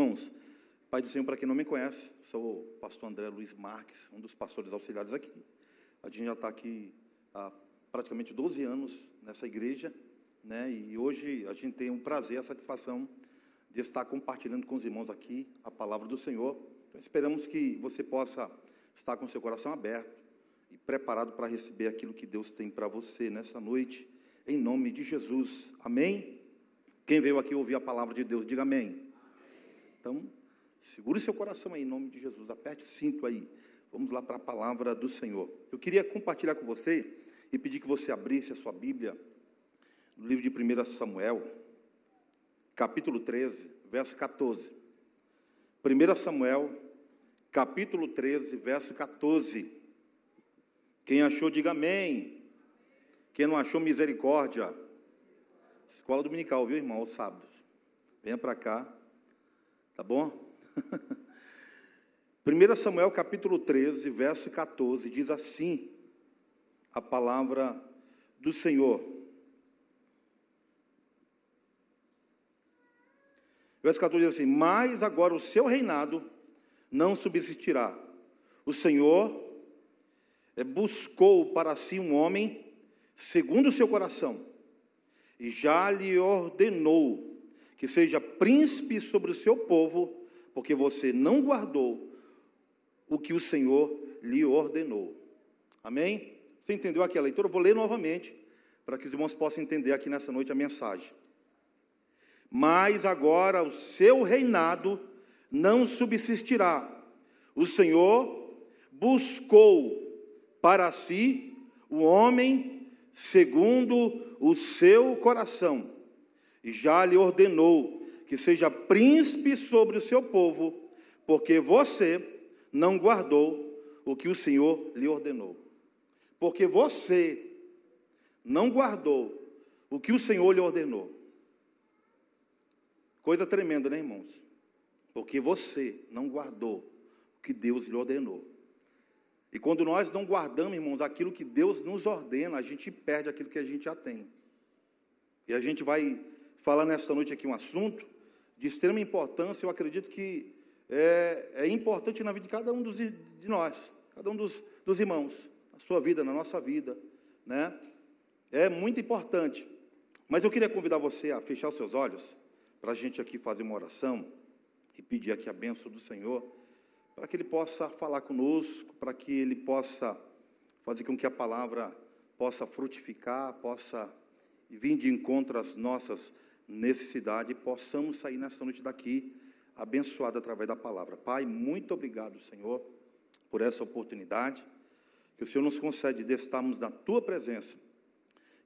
Irmãos, Pai do Senhor, para quem não me conhece, sou o pastor André Luiz Marques, um dos pastores auxiliares aqui. A gente já está aqui há praticamente 12 anos nessa igreja, né? E hoje a gente tem um prazer, a satisfação de estar compartilhando com os irmãos aqui a palavra do Senhor. Então, esperamos que você possa estar com seu coração aberto e preparado para receber aquilo que Deus tem para você nessa noite, em nome de Jesus. Amém? Quem veio aqui ouvir a palavra de Deus, diga amém. Então, segure seu coração aí, em nome de Jesus. Aperte o cinto aí. Vamos lá para a palavra do Senhor. Eu queria compartilhar com você e pedir que você abrisse a sua Bíblia no livro de 1 Samuel, capítulo 13, verso 14. 1 Samuel, capítulo 13, verso 14. Quem achou, diga amém. Quem não achou, misericórdia. Escola dominical, viu, irmão? Aos sábados. Venha para cá. Tá bom? 1 Samuel capítulo 13, verso 14, diz assim a palavra do Senhor. Verso 14 diz assim: Mas agora o seu reinado não subsistirá. O Senhor eh, buscou para si um homem segundo o seu coração, e já lhe ordenou que seja príncipe sobre o seu povo, porque você não guardou o que o Senhor lhe ordenou. Amém? Você entendeu aqui a leitura? Eu vou ler novamente, para que os irmãos possam entender aqui nessa noite a mensagem. Mas agora o seu reinado não subsistirá. O Senhor buscou para si o homem segundo o seu coração já lhe ordenou que seja príncipe sobre o seu povo, porque você não guardou o que o Senhor lhe ordenou. Porque você não guardou o que o Senhor lhe ordenou. Coisa tremenda, né, irmãos? Porque você não guardou o que Deus lhe ordenou. E quando nós não guardamos, irmãos, aquilo que Deus nos ordena, a gente perde aquilo que a gente já tem. E a gente vai falar nessa noite aqui um assunto de extrema importância, eu acredito que é, é importante na vida de cada um dos, de nós, cada um dos, dos irmãos, na sua vida, na nossa vida, né? É muito importante. Mas eu queria convidar você a fechar os seus olhos, para a gente aqui fazer uma oração e pedir aqui a bênção do Senhor, para que Ele possa falar conosco, para que Ele possa fazer com que a palavra possa frutificar, possa vir de encontro às nossas necessidade possamos sair nessa noite daqui abençoado através da palavra. Pai, muito obrigado, Senhor, por essa oportunidade que o Senhor nos concede de estarmos na tua presença.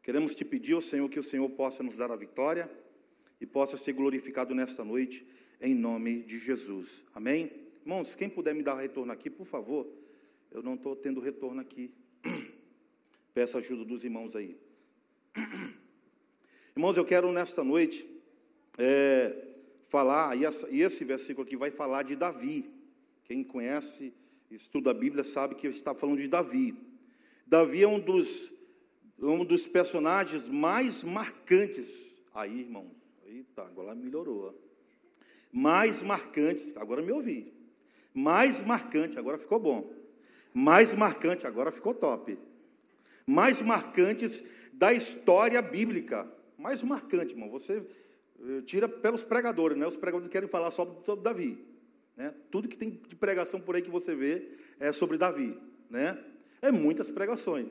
Queremos te pedir, ó Senhor, que o Senhor possa nos dar a vitória e possa ser glorificado nesta noite, em nome de Jesus. Amém? Irmãos, quem puder me dar retorno aqui, por favor. Eu não estou tendo retorno aqui. Peço ajuda dos irmãos aí. Irmãos, eu quero nesta noite é, falar, e, esse versículo aqui vai falar de Davi. Quem conhece, estuda a Bíblia, sabe que está falando de Davi. Davi é um dos, um dos personagens mais marcantes. Aí, irmão, eita, agora melhorou. Mais marcantes, agora me ouvi. Mais marcante, agora ficou bom. Mais marcante, agora ficou top. Mais marcantes da história bíblica mais marcante, irmão. Você eh, tira pelos pregadores, né? Os pregadores querem falar só sobre Davi. Né? Tudo que tem de pregação por aí que você vê é sobre Davi. Né? É muitas pregações.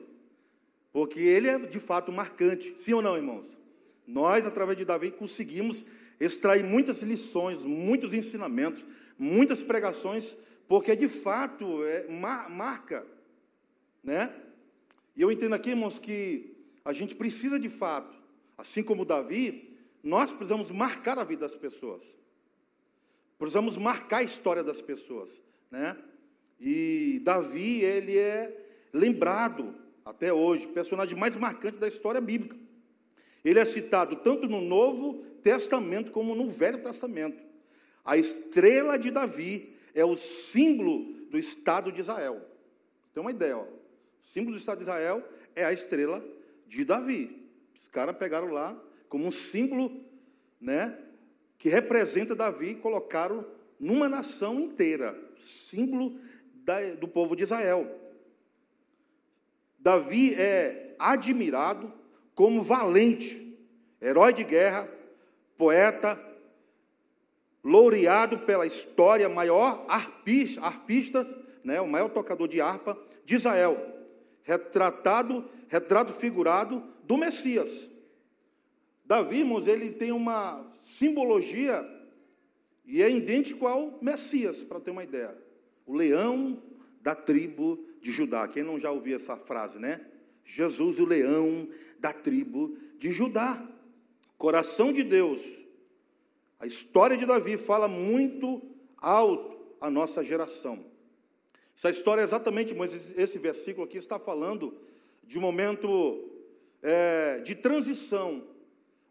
Porque ele é de fato marcante. Sim ou não, irmãos? Nós, através de Davi, conseguimos extrair muitas lições, muitos ensinamentos, muitas pregações, porque de fato é, mar, marca. Né? E eu entendo aqui, irmãos, que a gente precisa de fato Assim como Davi, nós precisamos marcar a vida das pessoas. Precisamos marcar a história das pessoas, né? E Davi, ele é lembrado até hoje, personagem mais marcante da história bíblica. Ele é citado tanto no Novo Testamento como no Velho Testamento. A estrela de Davi é o símbolo do Estado de Israel. Tem uma ideia, ó. o símbolo do Estado de Israel é a estrela de Davi. Os caras pegaram lá como um símbolo, né, que representa Davi e colocaram numa nação inteira, símbolo da, do povo de Israel. Davi é admirado como valente, herói de guerra, poeta, laureado pela história, maior arpista, arpista né, o maior tocador de harpa de Israel, retratado, retrato figurado do Messias. Davi, irmãos, ele tem uma simbologia e é idêntico ao Messias, para ter uma ideia. O leão da tribo de Judá. Quem não já ouviu essa frase, né? Jesus, o leão da tribo de Judá. Coração de Deus. A história de Davi fala muito alto à nossa geração. Essa história é exatamente, mas esse versículo aqui está falando de um momento é, de transição,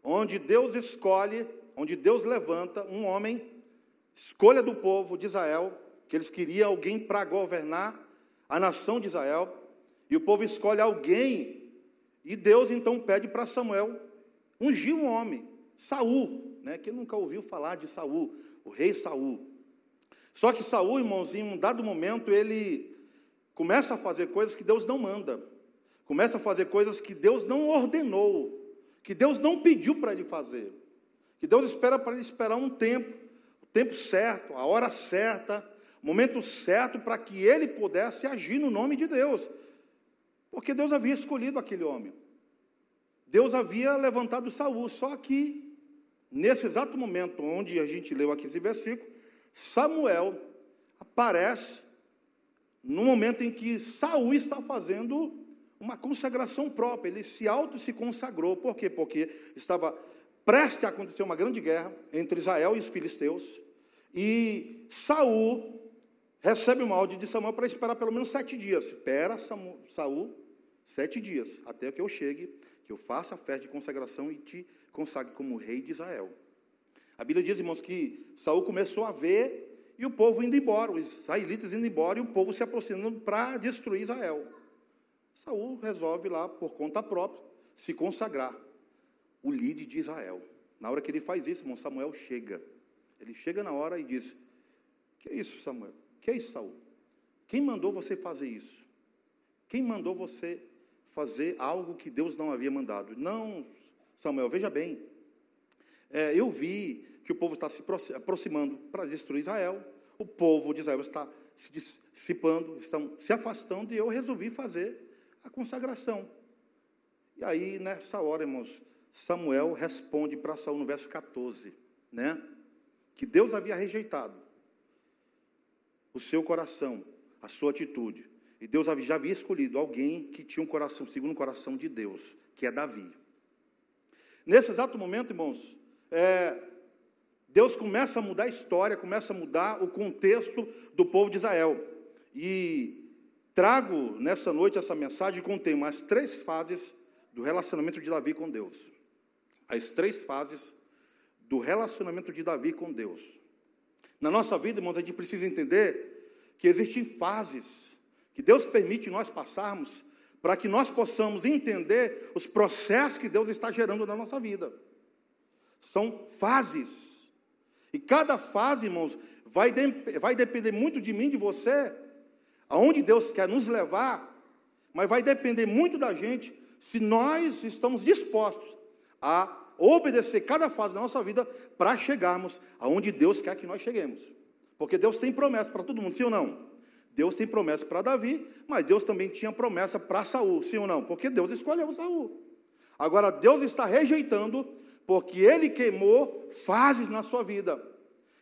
onde Deus escolhe, onde Deus levanta um homem, escolha do povo de Israel, que eles queriam alguém para governar a nação de Israel, e o povo escolhe alguém, e Deus então pede para Samuel ungir um homem, Saul, né? Quem nunca ouviu falar de Saul, o rei Saul. Só que Saul, irmãozinho, em um dado momento, ele começa a fazer coisas que Deus não manda. Começa a fazer coisas que Deus não ordenou, que Deus não pediu para ele fazer. Que Deus espera para ele esperar um tempo, o tempo certo, a hora certa, o momento certo para que ele pudesse agir no nome de Deus. Porque Deus havia escolhido aquele homem. Deus havia levantado Saul, só que nesse exato momento onde a gente leu aqui esse versículo, Samuel aparece no momento em que Saul está fazendo uma consagração própria, ele se auto se consagrou. Por quê? Porque estava prestes a acontecer uma grande guerra entre Israel e os filisteus, e Saul recebe uma ordem de Samuel para esperar pelo menos sete dias. Espera Saul sete dias, até que eu chegue, que eu faça a festa de consagração e te consagre como rei de Israel. A Bíblia diz, irmãos, que Saul começou a ver e o povo indo embora, os israelitas indo embora e o povo se aproximando para destruir Israel. Saul resolve lá, por conta própria, se consagrar o líder de Israel. Na hora que ele faz isso, irmão, Samuel chega. Ele chega na hora e diz: Que é isso, Samuel? Que é isso, Saul? Quem mandou você fazer isso? Quem mandou você fazer algo que Deus não havia mandado? Não, Samuel, veja bem. É, eu vi que o povo está se aproximando para destruir Israel. O povo de Israel está se dissipando, estão se afastando, e eu resolvi fazer a consagração. E aí, nessa hora, irmãos, Samuel responde para Saul no verso 14, né? Que Deus havia rejeitado o seu coração, a sua atitude. E Deus já havia escolhido alguém que tinha um coração segundo o coração de Deus, que é Davi. Nesse exato momento, irmãos, é, Deus começa a mudar a história, começa a mudar o contexto do povo de Israel. E trago nessa noite essa mensagem com tema as três fases do relacionamento de Davi com Deus. As três fases do relacionamento de Davi com Deus. Na nossa vida, irmãos, a gente precisa entender que existem fases que Deus permite nós passarmos para que nós possamos entender os processos que Deus está gerando na nossa vida. São fases. E cada fase, irmãos, vai, de, vai depender muito de mim, de você, aonde Deus quer nos levar, mas vai depender muito da gente se nós estamos dispostos a obedecer cada fase da nossa vida para chegarmos aonde Deus quer que nós cheguemos. Porque Deus tem promessa para todo mundo, sim ou não? Deus tem promessa para Davi, mas Deus também tinha promessa para Saul, sim ou não? Porque Deus escolheu Saul. Agora Deus está rejeitando porque ele queimou fases na sua vida.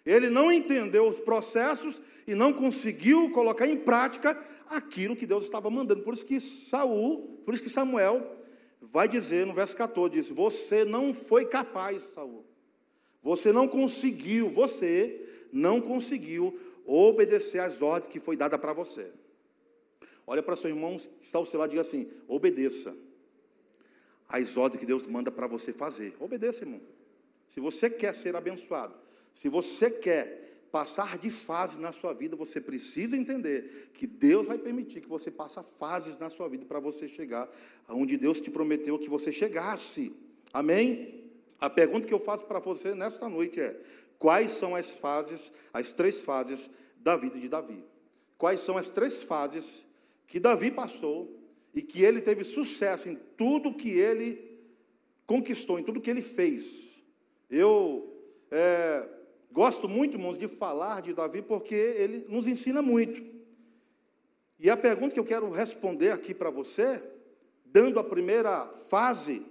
Ele não entendeu os processos e não conseguiu colocar em prática aquilo que Deus estava mandando. Por isso que Saul, por isso que Samuel vai dizer no verso 14, diz: "Você não foi capaz, Saul. Você não conseguiu, você não conseguiu obedecer às ordens que foi dada para você." Olha para seu irmão que está ao seu lado e diga assim: "Obedeça." as ordens que Deus manda para você fazer. Obedeça, irmão. Se você quer ser abençoado, se você quer passar de fase na sua vida, você precisa entender que Deus vai permitir que você passe fases na sua vida para você chegar aonde Deus te prometeu que você chegasse. Amém? A pergunta que eu faço para você nesta noite é: quais são as fases, as três fases da vida de Davi. Quais são as três fases que Davi passou e que ele teve sucesso em tudo que ele conquistou, em tudo que ele fez. Eu é, gosto muito, irmãos, de falar de Davi porque ele nos ensina muito. E a pergunta que eu quero responder aqui para você, dando a primeira fase,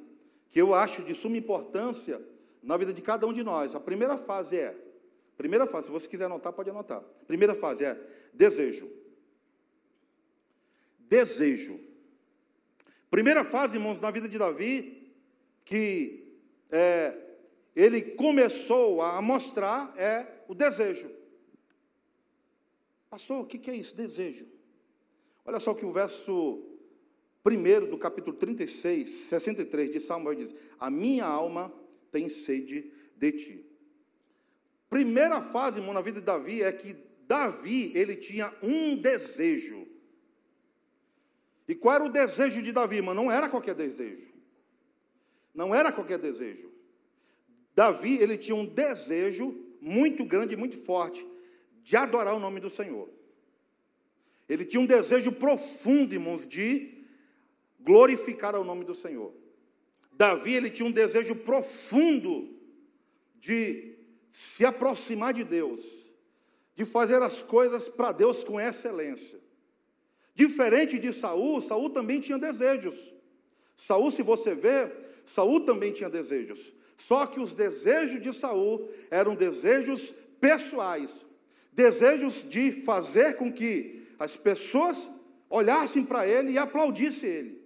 que eu acho de suma importância na vida de cada um de nós. A primeira fase é, primeira fase, se você quiser anotar, pode anotar. Primeira fase é desejo. Desejo. Primeira fase, irmãos, na vida de Davi, que é, ele começou a mostrar é o desejo. Pastor, o que é isso? Desejo. Olha só que o verso 1 do capítulo 36, 63 de Samuel diz: A minha alma tem sede de ti. Primeira fase, irmão, na vida de Davi é que Davi, ele tinha um desejo. E qual era o desejo de Davi, irmão? Não era qualquer desejo. Não era qualquer desejo. Davi, ele tinha um desejo muito grande muito forte de adorar o nome do Senhor. Ele tinha um desejo profundo, irmãos, de glorificar o nome do Senhor. Davi, ele tinha um desejo profundo de se aproximar de Deus, de fazer as coisas para Deus com excelência. Diferente de Saul, Saul também tinha desejos. Saul, se você vê, Saul também tinha desejos. Só que os desejos de Saul eram desejos pessoais, desejos de fazer com que as pessoas olhassem para ele e aplaudissem ele.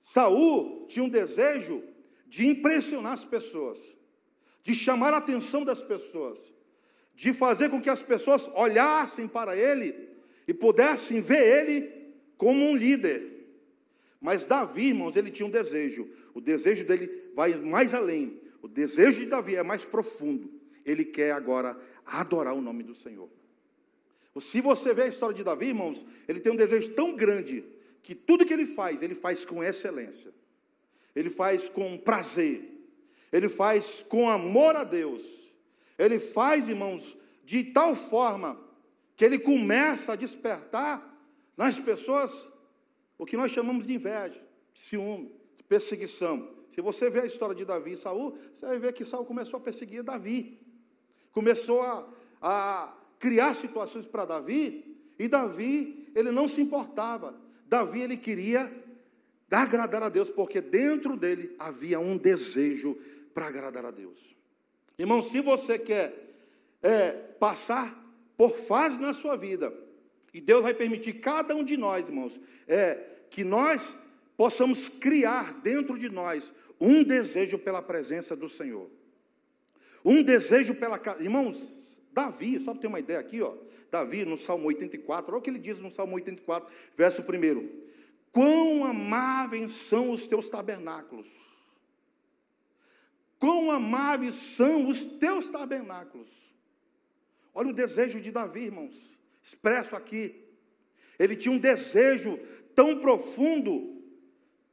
Saul tinha um desejo de impressionar as pessoas, de chamar a atenção das pessoas, de fazer com que as pessoas olhassem para ele e pudessem ver ele como um líder. Mas Davi, irmãos, ele tinha um desejo. O desejo dele vai mais além. O desejo de Davi é mais profundo. Ele quer agora adorar o nome do Senhor. Se você vê a história de Davi, irmãos, ele tem um desejo tão grande que tudo que ele faz, ele faz com excelência. Ele faz com prazer. Ele faz com amor a Deus. Ele faz, irmãos, de tal forma que ele começa a despertar nas pessoas o que nós chamamos de inveja, ciúme, perseguição. Se você vê a história de Davi e Saul, você vai ver que Saul começou a perseguir Davi. Começou a, a criar situações para Davi, e Davi, ele não se importava. Davi, ele queria agradar a Deus, porque dentro dele havia um desejo para agradar a Deus. Irmão, se você quer é, passar por fase na sua vida, e Deus vai permitir cada um de nós, irmãos, é, que nós possamos criar dentro de nós um desejo pela presença do Senhor. Um desejo pela casa. Irmãos, Davi, só para ter uma ideia aqui, ó. Davi, no Salmo 84, olha o que ele diz no Salmo 84, verso 1. Quão amáveis são os teus tabernáculos. Quão amáveis são os teus tabernáculos. Olha o desejo de Davi, irmãos, expresso aqui. Ele tinha um desejo tão profundo,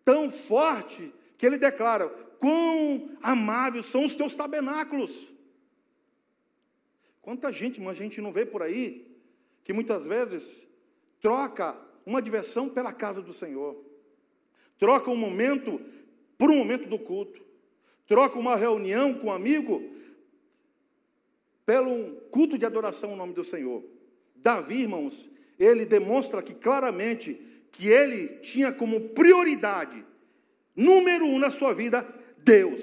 tão forte, que ele declara: Quão amáveis são os teus tabernáculos. Quanta gente, mas a gente não vê por aí, que muitas vezes troca uma diversão pela casa do Senhor, troca um momento por um momento do culto, troca uma reunião com um amigo pelo culto de adoração ao nome do Senhor. Davi, irmãos, ele demonstra aqui claramente que ele tinha como prioridade número um na sua vida, Deus.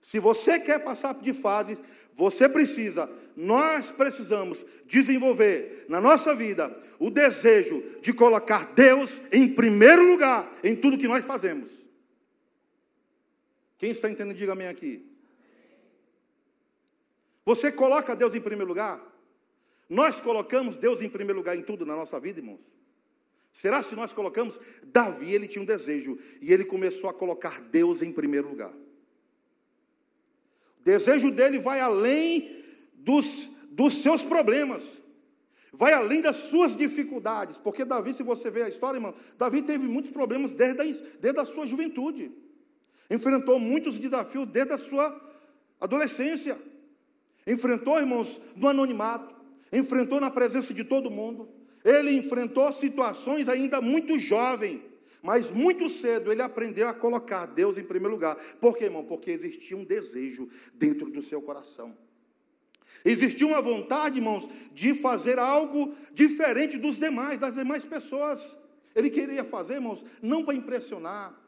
Se você quer passar de fases, você precisa, nós precisamos desenvolver na nossa vida o desejo de colocar Deus em primeiro lugar em tudo que nós fazemos. Quem está entendendo, diga amém aqui. Você coloca Deus em primeiro lugar? Nós colocamos Deus em primeiro lugar em tudo na nossa vida, irmãos? Será se nós colocamos? Davi, ele tinha um desejo e ele começou a colocar Deus em primeiro lugar. O desejo dele vai além dos, dos seus problemas, vai além das suas dificuldades, porque Davi, se você ver a história, irmão, Davi teve muitos problemas desde a, desde a sua juventude, enfrentou muitos desafios desde a sua adolescência, enfrentou, irmãos, no anonimato, enfrentou na presença de todo mundo, ele enfrentou situações ainda muito jovem, mas muito cedo ele aprendeu a colocar Deus em primeiro lugar. Por quê, irmão? Porque existia um desejo dentro do seu coração. Existia uma vontade, irmãos, de fazer algo diferente dos demais, das demais pessoas. Ele queria fazer, irmãos, não para impressionar.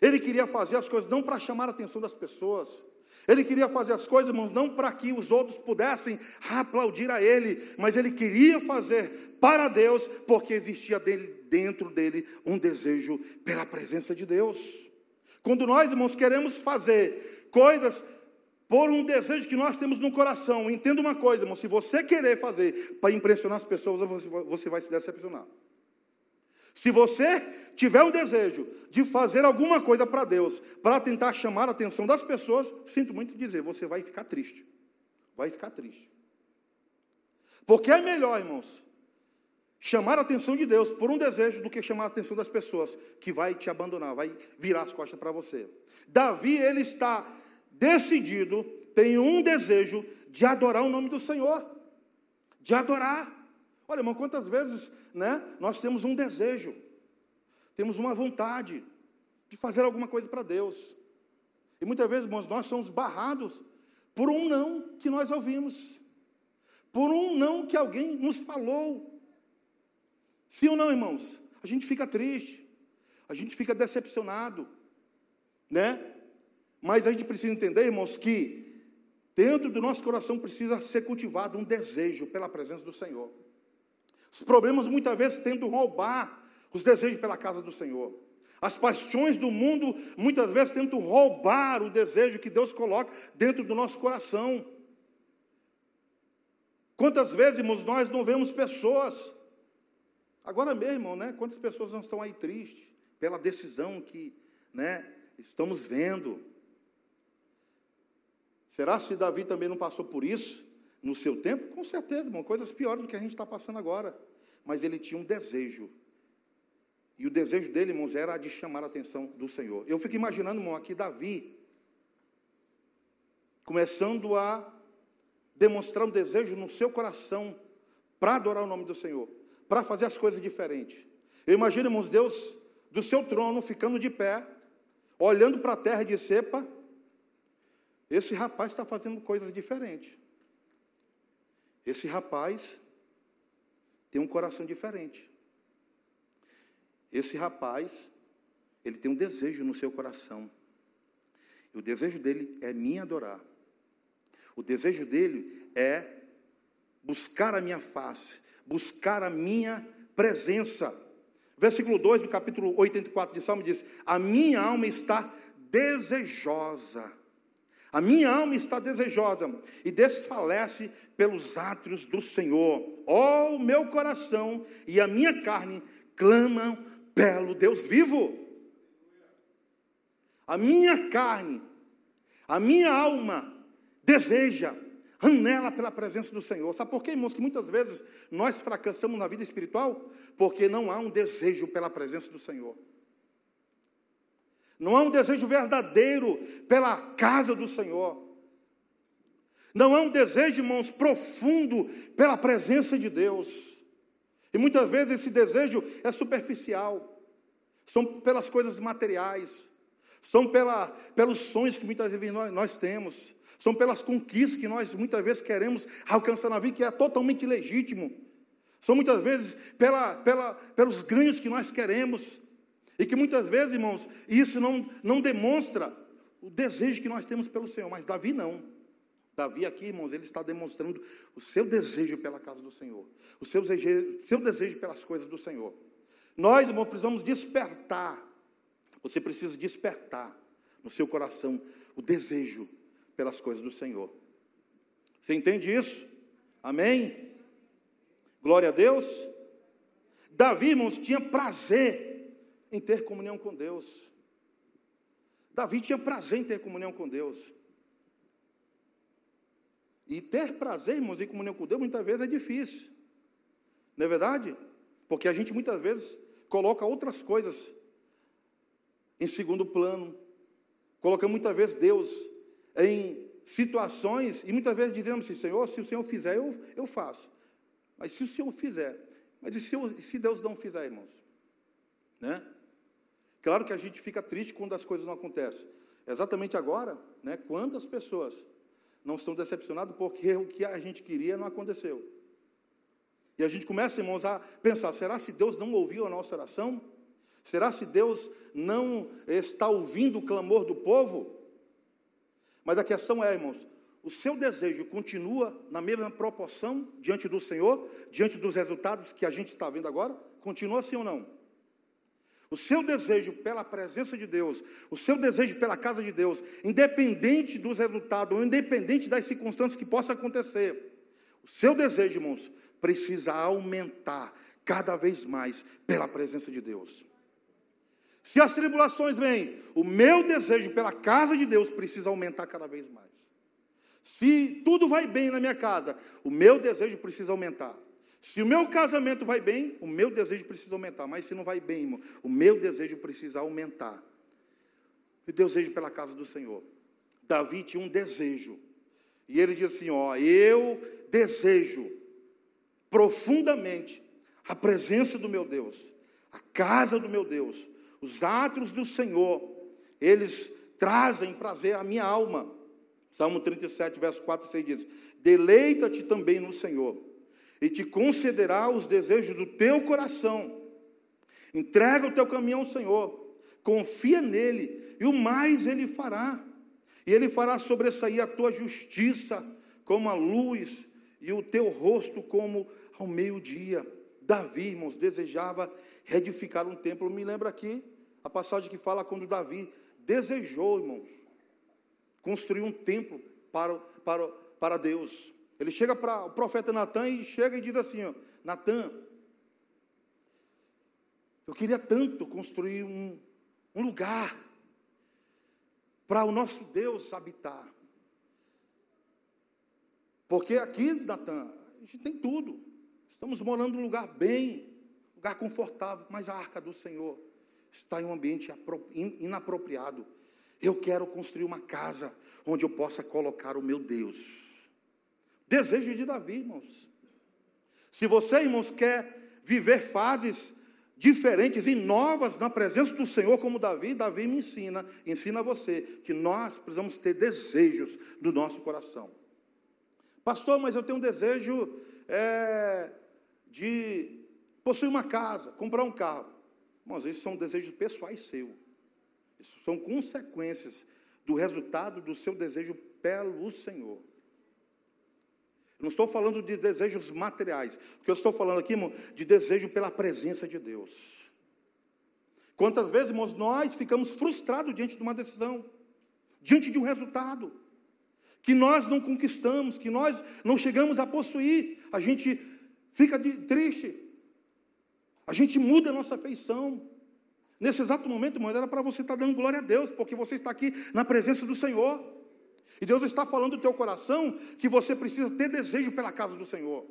Ele queria fazer as coisas não para chamar a atenção das pessoas. Ele queria fazer as coisas, irmãos, não para que os outros pudessem aplaudir a ele, mas ele queria fazer para Deus, porque existia dele, dentro dele um desejo pela presença de Deus. Quando nós, irmãos, queremos fazer coisas por um desejo que nós temos no coração, entenda uma coisa, irmão, se você querer fazer para impressionar as pessoas, você vai se decepcionar. Se você tiver um desejo de fazer alguma coisa para Deus, para tentar chamar a atenção das pessoas, sinto muito dizer, você vai ficar triste. Vai ficar triste. Porque é melhor, irmãos, chamar a atenção de Deus por um desejo do que chamar a atenção das pessoas, que vai te abandonar, vai virar as costas para você. Davi, ele está decidido, tem um desejo de adorar o nome do Senhor, de adorar. Olha, irmão, quantas vezes né, nós temos um desejo, temos uma vontade de fazer alguma coisa para Deus. E muitas vezes, irmãos, nós somos barrados por um não que nós ouvimos, por um não que alguém nos falou. Sim ou não, irmãos? A gente fica triste, a gente fica decepcionado, né? Mas a gente precisa entender, irmãos, que dentro do nosso coração precisa ser cultivado um desejo pela presença do Senhor. Os problemas muitas vezes tentam roubar os desejos pela casa do Senhor. As paixões do mundo muitas vezes tentam roubar o desejo que Deus coloca dentro do nosso coração. Quantas vezes, irmãos, nós não vemos pessoas, agora mesmo, né? Quantas pessoas não estão aí tristes pela decisão que, né, estamos vendo. Será se Davi também não passou por isso? No seu tempo? Com certeza, irmão, coisas piores do que a gente está passando agora. Mas ele tinha um desejo. E o desejo dele, irmãos, era de chamar a atenção do Senhor. Eu fico imaginando, irmão, aqui Davi, começando a demonstrar um desejo no seu coração para adorar o nome do Senhor, para fazer as coisas diferentes. Eu imagino, irmãos, Deus do seu trono ficando de pé, olhando para a terra de cepa. Esse rapaz está fazendo coisas diferentes. Esse rapaz tem um coração diferente. Esse rapaz, ele tem um desejo no seu coração. E o desejo dele é me adorar. O desejo dele é buscar a minha face, buscar a minha presença. Versículo 2 do capítulo 84 de Salmo diz: A minha alma está desejosa a minha alma está desejosa e desfalece pelos átrios do Senhor. Ó, oh, o meu coração e a minha carne clamam pelo Deus vivo. A minha carne, a minha alma deseja, anela pela presença do Senhor. Sabe por quê, irmãos? Que muitas vezes nós fracassamos na vida espiritual porque não há um desejo pela presença do Senhor. Não há um desejo verdadeiro pela casa do Senhor. Não há um desejo, irmãos, profundo pela presença de Deus. E muitas vezes esse desejo é superficial. São pelas coisas materiais. São pela, pelos sonhos que muitas vezes nós, nós temos. São pelas conquistas que nós muitas vezes queremos alcançar na vida, que é totalmente legítimo. São muitas vezes pela, pela, pelos ganhos que nós queremos. E que muitas vezes, irmãos, isso não, não demonstra o desejo que nós temos pelo Senhor, mas Davi não. Davi aqui, irmãos, ele está demonstrando o seu desejo pela casa do Senhor, o seu desejo, seu desejo pelas coisas do Senhor. Nós, irmãos, precisamos despertar. Você precisa despertar no seu coração o desejo pelas coisas do Senhor. Você entende isso? Amém? Glória a Deus. Davi, irmãos, tinha prazer em ter comunhão com Deus. Davi tinha prazer em ter comunhão com Deus. E ter prazer, irmãos, em comunhão com Deus, muitas vezes é difícil. Não é verdade? Porque a gente muitas vezes coloca outras coisas em segundo plano. Coloca muitas vezes Deus em situações, e muitas vezes dizemos assim, Senhor, se o Senhor fizer, eu, eu faço. Mas se o Senhor fizer, mas e se, se Deus não fizer, irmãos? Né? Claro que a gente fica triste quando as coisas não acontecem. Exatamente agora, né, quantas pessoas não estão decepcionadas porque o que a gente queria não aconteceu. E a gente começa, irmãos, a pensar: será se Deus não ouviu a nossa oração? Será se Deus não está ouvindo o clamor do povo? Mas a questão é, irmãos, o seu desejo continua na mesma proporção diante do Senhor, diante dos resultados que a gente está vendo agora? Continua assim ou não? O seu desejo pela presença de Deus, o seu desejo pela casa de Deus, independente dos resultados, ou independente das circunstâncias que possam acontecer, o seu desejo, irmãos, precisa aumentar cada vez mais pela presença de Deus. Se as tribulações vêm, o meu desejo pela casa de Deus precisa aumentar cada vez mais. Se tudo vai bem na minha casa, o meu desejo precisa aumentar. Se o meu casamento vai bem, o meu desejo precisa aumentar. Mas se não vai bem, irmão, o meu desejo precisa aumentar. E desejo pela casa do Senhor. Davi tinha um desejo. E ele diz assim: Ó, eu desejo profundamente a presença do meu Deus, a casa do meu Deus, os atos do Senhor, eles trazem prazer à minha alma. Salmo 37, verso 4 e 6 diz: Deleita-te também no Senhor, e te concederá os desejos do teu coração. Entrega o teu caminho ao Senhor, confia nele, e o mais ele fará. E ele fará sobressair a tua justiça como a luz, e o teu rosto como ao meio-dia. Davi, irmãos, desejava reedificar um templo. Me lembra aqui a passagem que fala quando Davi desejou, irmãos, construir um templo para, para, para Deus. Ele chega para o profeta Natan e chega e diz assim: Natan, eu queria tanto construir um, um lugar para o nosso Deus habitar. Porque aqui, Natan, a gente tem tudo. Estamos morando num lugar bem, lugar confortável, mas a arca do Senhor está em um ambiente inapropriado. Eu quero construir uma casa onde eu possa colocar o meu Deus. Desejo de Davi, irmãos. Se você, irmãos, quer viver fases diferentes e novas na presença do Senhor, como Davi, Davi me ensina, ensina você, que nós precisamos ter desejos no nosso coração. Pastor, mas eu tenho um desejo é, de possuir uma casa, comprar um carro. Irmãos, esses são desejos pessoais seus. Isso são consequências do resultado do seu desejo pelo Senhor. Eu não estou falando de desejos materiais, porque eu estou falando aqui, irmão, de desejo pela presença de Deus. Quantas vezes, irmãos, nós ficamos frustrados diante de uma decisão, diante de um resultado que nós não conquistamos, que nós não chegamos a possuir, a gente fica de, triste, a gente muda a nossa feição. Nesse exato momento, irmão, era para você estar dando glória a Deus, porque você está aqui na presença do Senhor. E Deus está falando do teu coração que você precisa ter desejo pela casa do Senhor.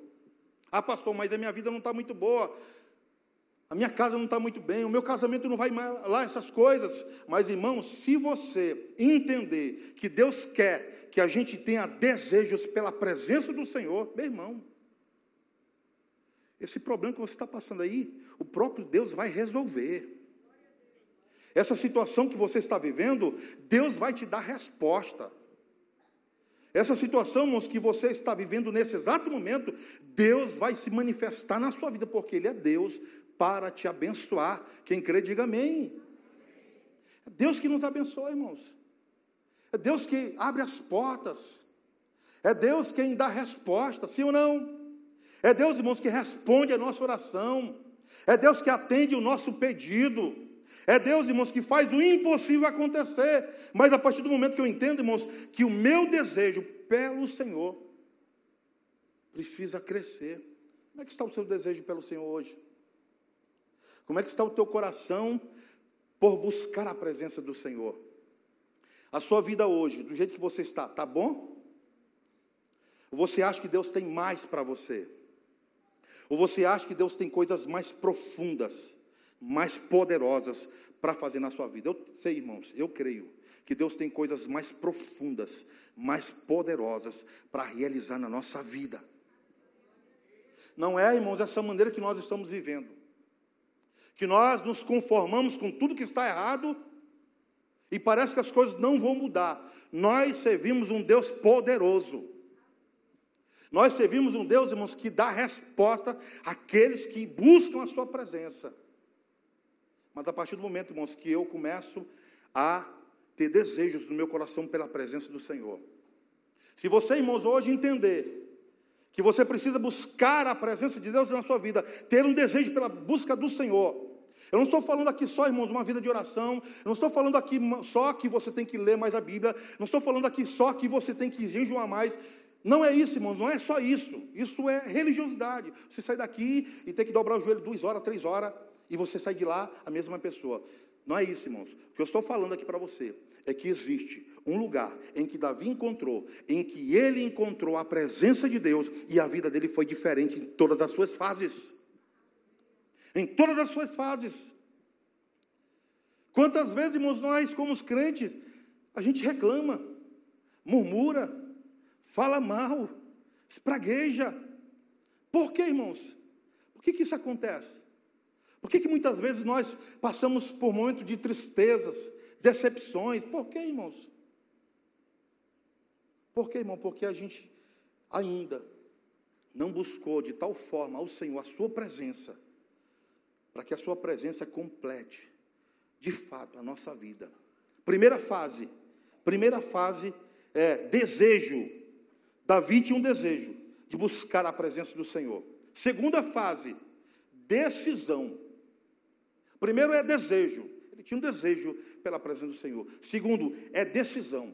Ah, pastor, mas a minha vida não está muito boa. A minha casa não está muito bem, o meu casamento não vai lá, essas coisas. Mas, irmão, se você entender que Deus quer que a gente tenha desejos pela presença do Senhor, meu irmão, esse problema que você está passando aí, o próprio Deus vai resolver. Essa situação que você está vivendo, Deus vai te dar resposta. Essa situação, irmãos, que você está vivendo nesse exato momento, Deus vai se manifestar na sua vida, porque Ele é Deus para te abençoar. Quem crê, diga amém. É Deus que nos abençoa, irmãos. É Deus que abre as portas. É Deus quem dá resposta, sim ou não? É Deus, irmãos, que responde a nossa oração. É Deus que atende o nosso pedido. É Deus, irmãos, que faz o impossível acontecer. Mas a partir do momento que eu entendo, irmãos, que o meu desejo pelo Senhor precisa crescer. Como é que está o seu desejo pelo Senhor hoje? Como é que está o teu coração por buscar a presença do Senhor? A sua vida hoje, do jeito que você está, tá bom? Ou você acha que Deus tem mais para você? Ou você acha que Deus tem coisas mais profundas, mais poderosas para fazer na sua vida? Eu sei, irmãos, eu creio que Deus tem coisas mais profundas, mais poderosas para realizar na nossa vida. Não é, irmãos, essa maneira que nós estamos vivendo. Que nós nos conformamos com tudo que está errado e parece que as coisas não vão mudar. Nós servimos um Deus poderoso. Nós servimos um Deus, irmãos, que dá resposta àqueles que buscam a sua presença. Mas a partir do momento, irmãos, que eu começo a ter desejos no meu coração pela presença do Senhor. Se você, irmãos, hoje entender que você precisa buscar a presença de Deus na sua vida, ter um desejo pela busca do Senhor. Eu não estou falando aqui só, irmãos, uma vida de oração, eu não estou falando aqui só que você tem que ler mais a Bíblia, não estou falando aqui só que você tem que jejuar mais. Não é isso, irmãos, não é só isso. Isso é religiosidade. Você sai daqui e tem que dobrar o joelho duas horas, três horas, e você sai de lá a mesma pessoa. Não é isso, irmãos. O que eu estou falando aqui para você é que existe um lugar em que Davi encontrou, em que ele encontrou a presença de Deus e a vida dele foi diferente em todas as suas fases. Em todas as suas fases. Quantas vezes, irmãos, nós, como os crentes, a gente reclama, murmura, fala mal, espragueja. Por que, irmãos? Por que, que isso acontece? Por que, que muitas vezes nós passamos por momentos de tristezas, decepções. Por quê, irmãos? Por quê, irmão? Porque a gente ainda não buscou de tal forma ao Senhor a sua presença, para que a sua presença complete, de fato, a nossa vida. Primeira fase, primeira fase é desejo. Davi tinha um desejo de buscar a presença do Senhor. Segunda fase, decisão. Primeiro é desejo. Ele tinha um desejo pela presença do Senhor. Segundo, é decisão.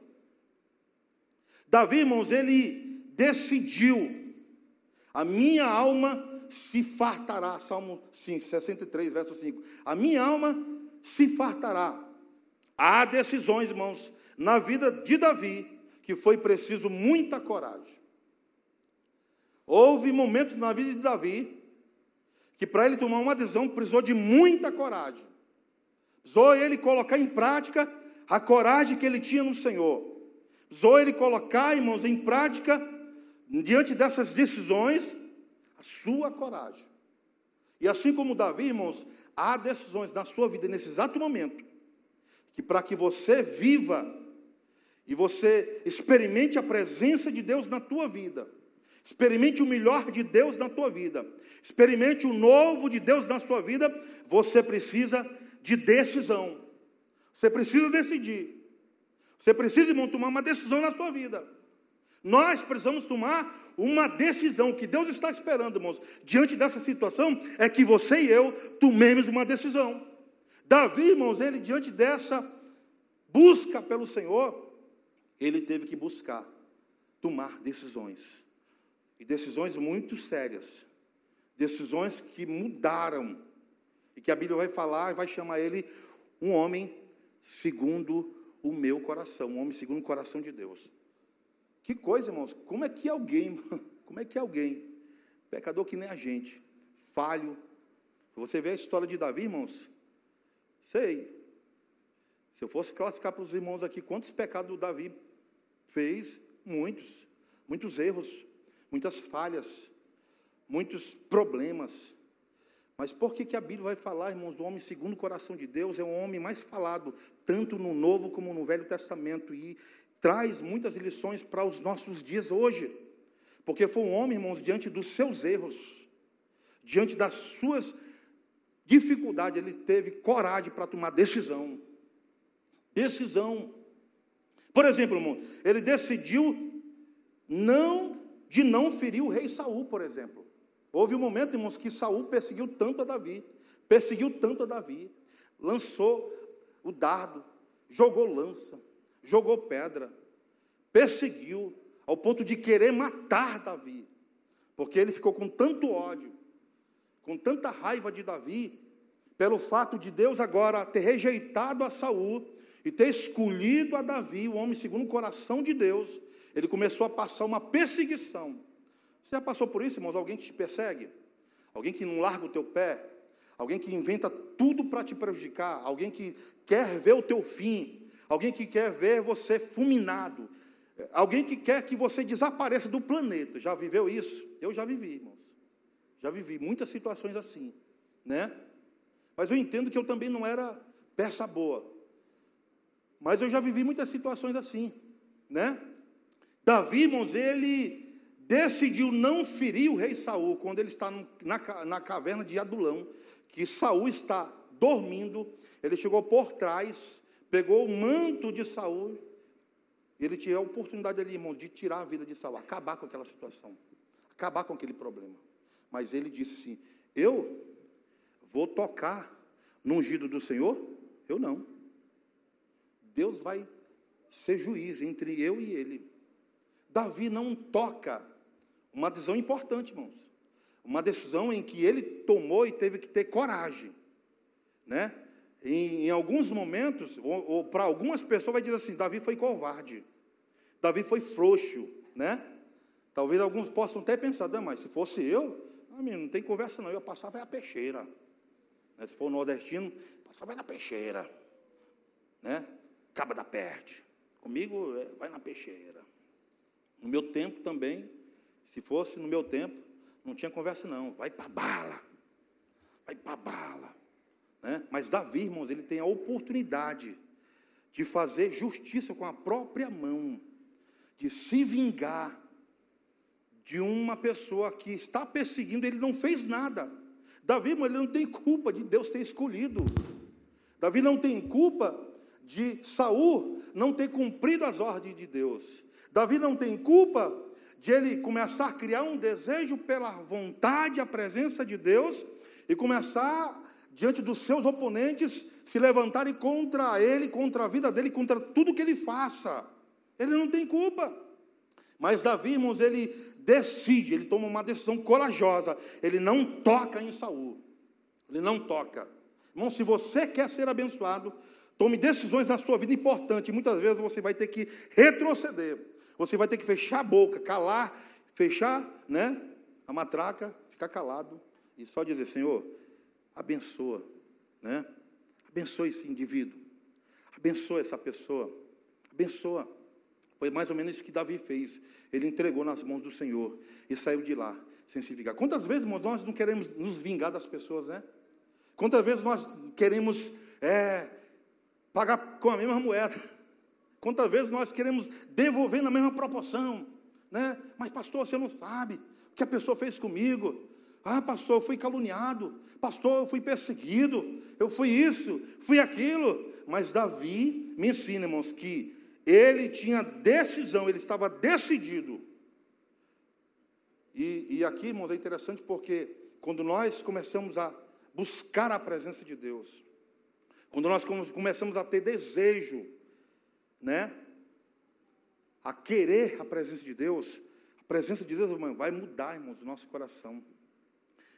Davi, irmãos, ele decidiu. A minha alma se fartará. Salmo 5, 63, verso 5. A minha alma se fartará. Há decisões, irmãos, na vida de Davi, que foi preciso muita coragem. Houve momentos na vida de Davi que para ele tomar uma decisão precisou de muita coragem. Precisou ele colocar em prática a coragem que ele tinha no Senhor. Precisou ele colocar, irmãos, em prática, diante dessas decisões, a sua coragem. E assim como Davi, irmãos, há decisões na sua vida nesse exato momento, que para que você viva e você experimente a presença de Deus na tua vida, experimente o melhor de Deus na tua vida, experimente o novo de Deus na sua vida, você precisa de decisão. Você precisa decidir. Você precisa, irmão, tomar uma decisão na sua vida. Nós precisamos tomar uma decisão que Deus está esperando, irmãos. Diante dessa situação, é que você e eu tomemos uma decisão. Davi, irmãos, ele diante dessa busca pelo Senhor, ele teve que buscar tomar decisões. E decisões muito sérias. Decisões que mudaram. E que a Bíblia vai falar e vai chamar ele um homem segundo o meu coração, um homem segundo o coração de Deus. Que coisa, irmãos, como é que alguém, como é que alguém, pecador que nem a gente, falho, se você vê a história de Davi, irmãos, sei, se eu fosse classificar para os irmãos aqui quantos pecados Davi fez, muitos, muitos erros, muitas falhas, muitos problemas, mas por que, que a Bíblia vai falar, irmãos, do homem segundo o coração de Deus? É o homem mais falado, tanto no Novo como no Velho Testamento, e traz muitas lições para os nossos dias hoje. Porque foi um homem, irmãos, diante dos seus erros, diante das suas dificuldades, ele teve coragem para tomar decisão. Decisão. Por exemplo, irmão, ele decidiu não de não ferir o rei Saul, por exemplo. Houve um momento, irmãos, que Saul perseguiu tanto a Davi, perseguiu tanto a Davi, lançou o dardo, jogou lança, jogou pedra, perseguiu, ao ponto de querer matar Davi, porque ele ficou com tanto ódio, com tanta raiva de Davi, pelo fato de Deus agora ter rejeitado a Saul e ter escolhido a Davi, o homem segundo o coração de Deus, ele começou a passar uma perseguição você já passou por isso, irmãos? Alguém que te persegue? Alguém que não larga o teu pé? Alguém que inventa tudo para te prejudicar? Alguém que quer ver o teu fim? Alguém que quer ver você fulminado? alguém que quer que você desapareça do planeta. Já viveu isso? Eu já vivi, irmãos. Já vivi muitas situações assim, né? Mas eu entendo que eu também não era peça boa. Mas eu já vivi muitas situações assim, né? Davi, irmãos, ele decidiu não ferir o rei Saul quando ele está na, na caverna de Adulão, que Saul está dormindo. Ele chegou por trás, pegou o manto de Saul, e ele tinha a oportunidade ali, irmão, de tirar a vida de Saul, acabar com aquela situação, acabar com aquele problema. Mas ele disse assim: Eu vou tocar no ungido do Senhor? Eu não. Deus vai ser juiz entre eu e ele. Davi não toca uma decisão importante, irmãos. Uma decisão em que ele tomou e teve que ter coragem, né? Em, em alguns momentos, ou, ou para algumas pessoas vai dizer assim, Davi foi covarde, Davi foi frouxo, né? Talvez alguns possam até pensar, mas se fosse eu, não tem conversa não, eu passava a peixeira. Né? Se for nordestino, passava na peixeira, né? Caba da Perte. Comigo, é, vai na peixeira. No meu tempo também, se fosse no meu tempo, não tinha conversa não, vai para bala, vai para bala. Né? Mas Davi, irmãos, ele tem a oportunidade de fazer justiça com a própria mão, de se vingar de uma pessoa que está perseguindo, ele não fez nada. Davi, irmão, ele não tem culpa de Deus ter escolhido. Davi não tem culpa de Saul não ter cumprido as ordens de Deus. Davi não tem culpa de ele começar a criar um desejo pela vontade, a presença de Deus, e começar, diante dos seus oponentes, se levantarem contra ele, contra a vida dele, contra tudo que ele faça. Ele não tem culpa. Mas Davi, irmãos, ele decide, ele toma uma decisão corajosa. Ele não toca em Saul. Ele não toca. Irmão, se você quer ser abençoado, tome decisões na sua vida importantes. Muitas vezes você vai ter que retroceder. Você vai ter que fechar a boca, calar, fechar, né? A matraca, ficar calado e só dizer, Senhor, abençoa, né? Abençoa esse indivíduo. Abençoa essa pessoa. Abençoa. Foi mais ou menos isso que Davi fez. Ele entregou nas mãos do Senhor e saiu de lá sem se vingar. Quantas vezes, irmãos, nós não queremos nos vingar das pessoas, né? Quantas vezes nós queremos é, pagar com a mesma moeda? Quantas vezes nós queremos devolver na mesma proporção, né? Mas pastor, você não sabe o que a pessoa fez comigo. Ah, pastor, eu fui caluniado. Pastor, eu fui perseguido. Eu fui isso, fui aquilo. Mas Davi me ensina, irmãos, que ele tinha decisão, ele estava decidido. E, e aqui, irmãos, é interessante porque quando nós começamos a buscar a presença de Deus, quando nós começamos a ter desejo né, a querer a presença de Deus, a presença de Deus, irmão, vai mudar, irmãos, o nosso coração.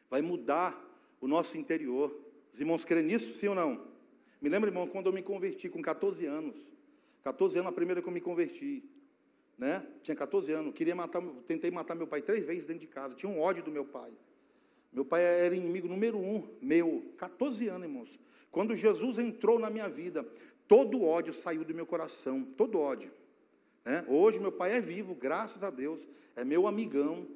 Vai mudar o nosso interior. Os irmãos creem nisso, sim ou não? Me lembro, irmão, quando eu me converti com 14 anos. 14 anos, a primeira que eu me converti. Né? Tinha 14 anos. Queria matar, tentei matar meu pai três vezes dentro de casa. Tinha um ódio do meu pai. Meu pai era inimigo número um, meu. 14 anos, irmãos. Quando Jesus entrou na minha vida, Todo ódio saiu do meu coração, todo ódio. Né? Hoje meu pai é vivo, graças a Deus, é meu amigão.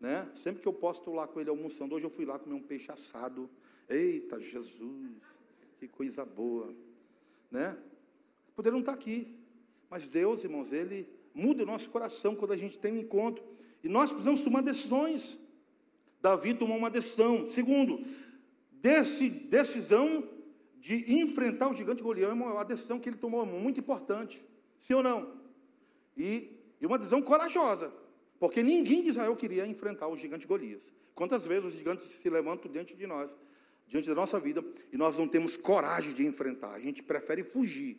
Né? Sempre que eu posso estou lá com ele almoçando. Hoje eu fui lá comer um peixe assado. Eita Jesus, que coisa boa. Né? Poderiam estar aqui, mas Deus, irmãos, Ele muda o nosso coração quando a gente tem um encontro. E nós precisamos tomar decisões. Davi tomou uma decisão. Segundo, decisão de enfrentar o gigante Golião é uma decisão que ele tomou muito importante. Sim ou não? E, e uma decisão corajosa. Porque ninguém de Israel queria enfrentar o gigante Golias. Quantas vezes os gigantes se levantam diante de nós, diante da nossa vida, e nós não temos coragem de enfrentar. A gente prefere fugir.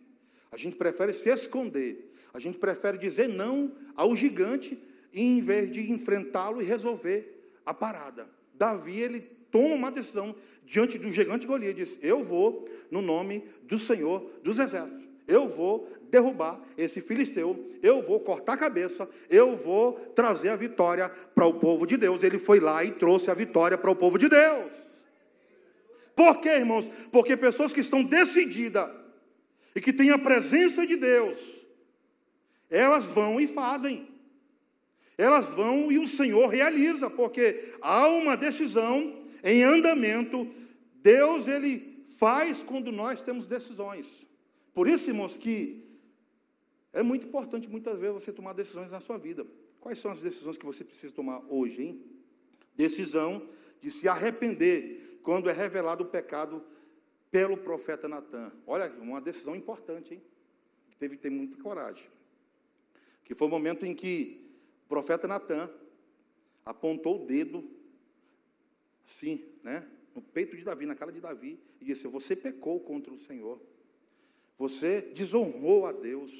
A gente prefere se esconder. A gente prefere dizer não ao gigante em vez de enfrentá-lo e resolver a parada. Davi, ele toma uma decisão diante do gigante Golias, diz: Eu vou no nome do Senhor dos Exércitos. Eu vou derrubar esse filisteu, eu vou cortar a cabeça, eu vou trazer a vitória para o povo de Deus. Ele foi lá e trouxe a vitória para o povo de Deus. Por quê, irmãos? Porque pessoas que estão decididas e que têm a presença de Deus, elas vão e fazem. Elas vão e o Senhor realiza, porque há uma decisão em andamento. Deus ele faz quando nós temos decisões. Por isso, irmãos, que é muito importante muitas vezes você tomar decisões na sua vida. Quais são as decisões que você precisa tomar hoje, hein? Decisão de se arrepender quando é revelado o pecado pelo profeta Natan. Olha, uma decisão importante, hein? Teve que ter muita coragem. Que foi o momento em que o profeta Natan apontou o dedo, assim, né? No peito de Davi, na cara de Davi, e disse: Você pecou contra o Senhor. Você desonrou a Deus.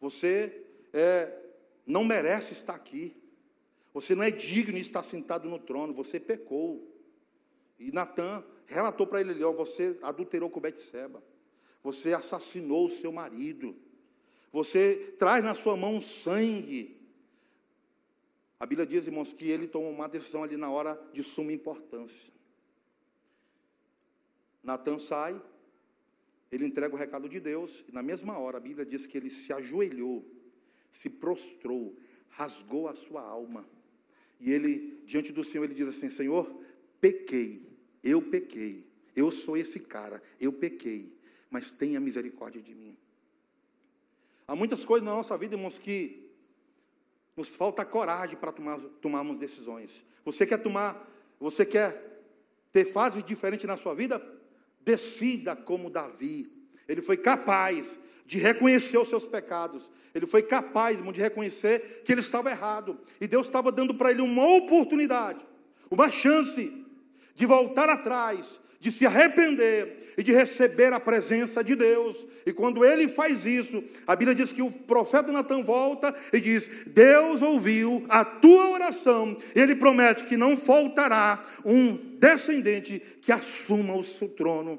Você é, não merece estar aqui. Você não é digno de estar sentado no trono. Você pecou. E Natan relatou para ele: ó, você adulterou com Betseba. Você assassinou o seu marido. Você traz na sua mão sangue. A Bíblia diz, irmãos, que ele tomou uma decisão ali na hora de suma importância. Natan sai, ele entrega o recado de Deus, e na mesma hora a Bíblia diz que ele se ajoelhou, se prostrou, rasgou a sua alma. E ele, diante do Senhor, ele diz assim: Senhor, pequei, eu pequei, eu sou esse cara, eu pequei, mas tenha misericórdia de mim. Há muitas coisas na nossa vida, irmãos, que nos falta coragem para tomar, tomarmos decisões. Você quer tomar, você quer ter fases diferentes na sua vida? Decida como Davi. Ele foi capaz de reconhecer os seus pecados. Ele foi capaz de reconhecer que ele estava errado. E Deus estava dando para ele uma oportunidade, uma chance de voltar atrás, de se arrepender e de receber a presença de Deus. E quando ele faz isso, a Bíblia diz que o profeta Natan volta e diz: Deus ouviu a tua oração, e ele promete que não faltará um descendente que assuma o seu trono.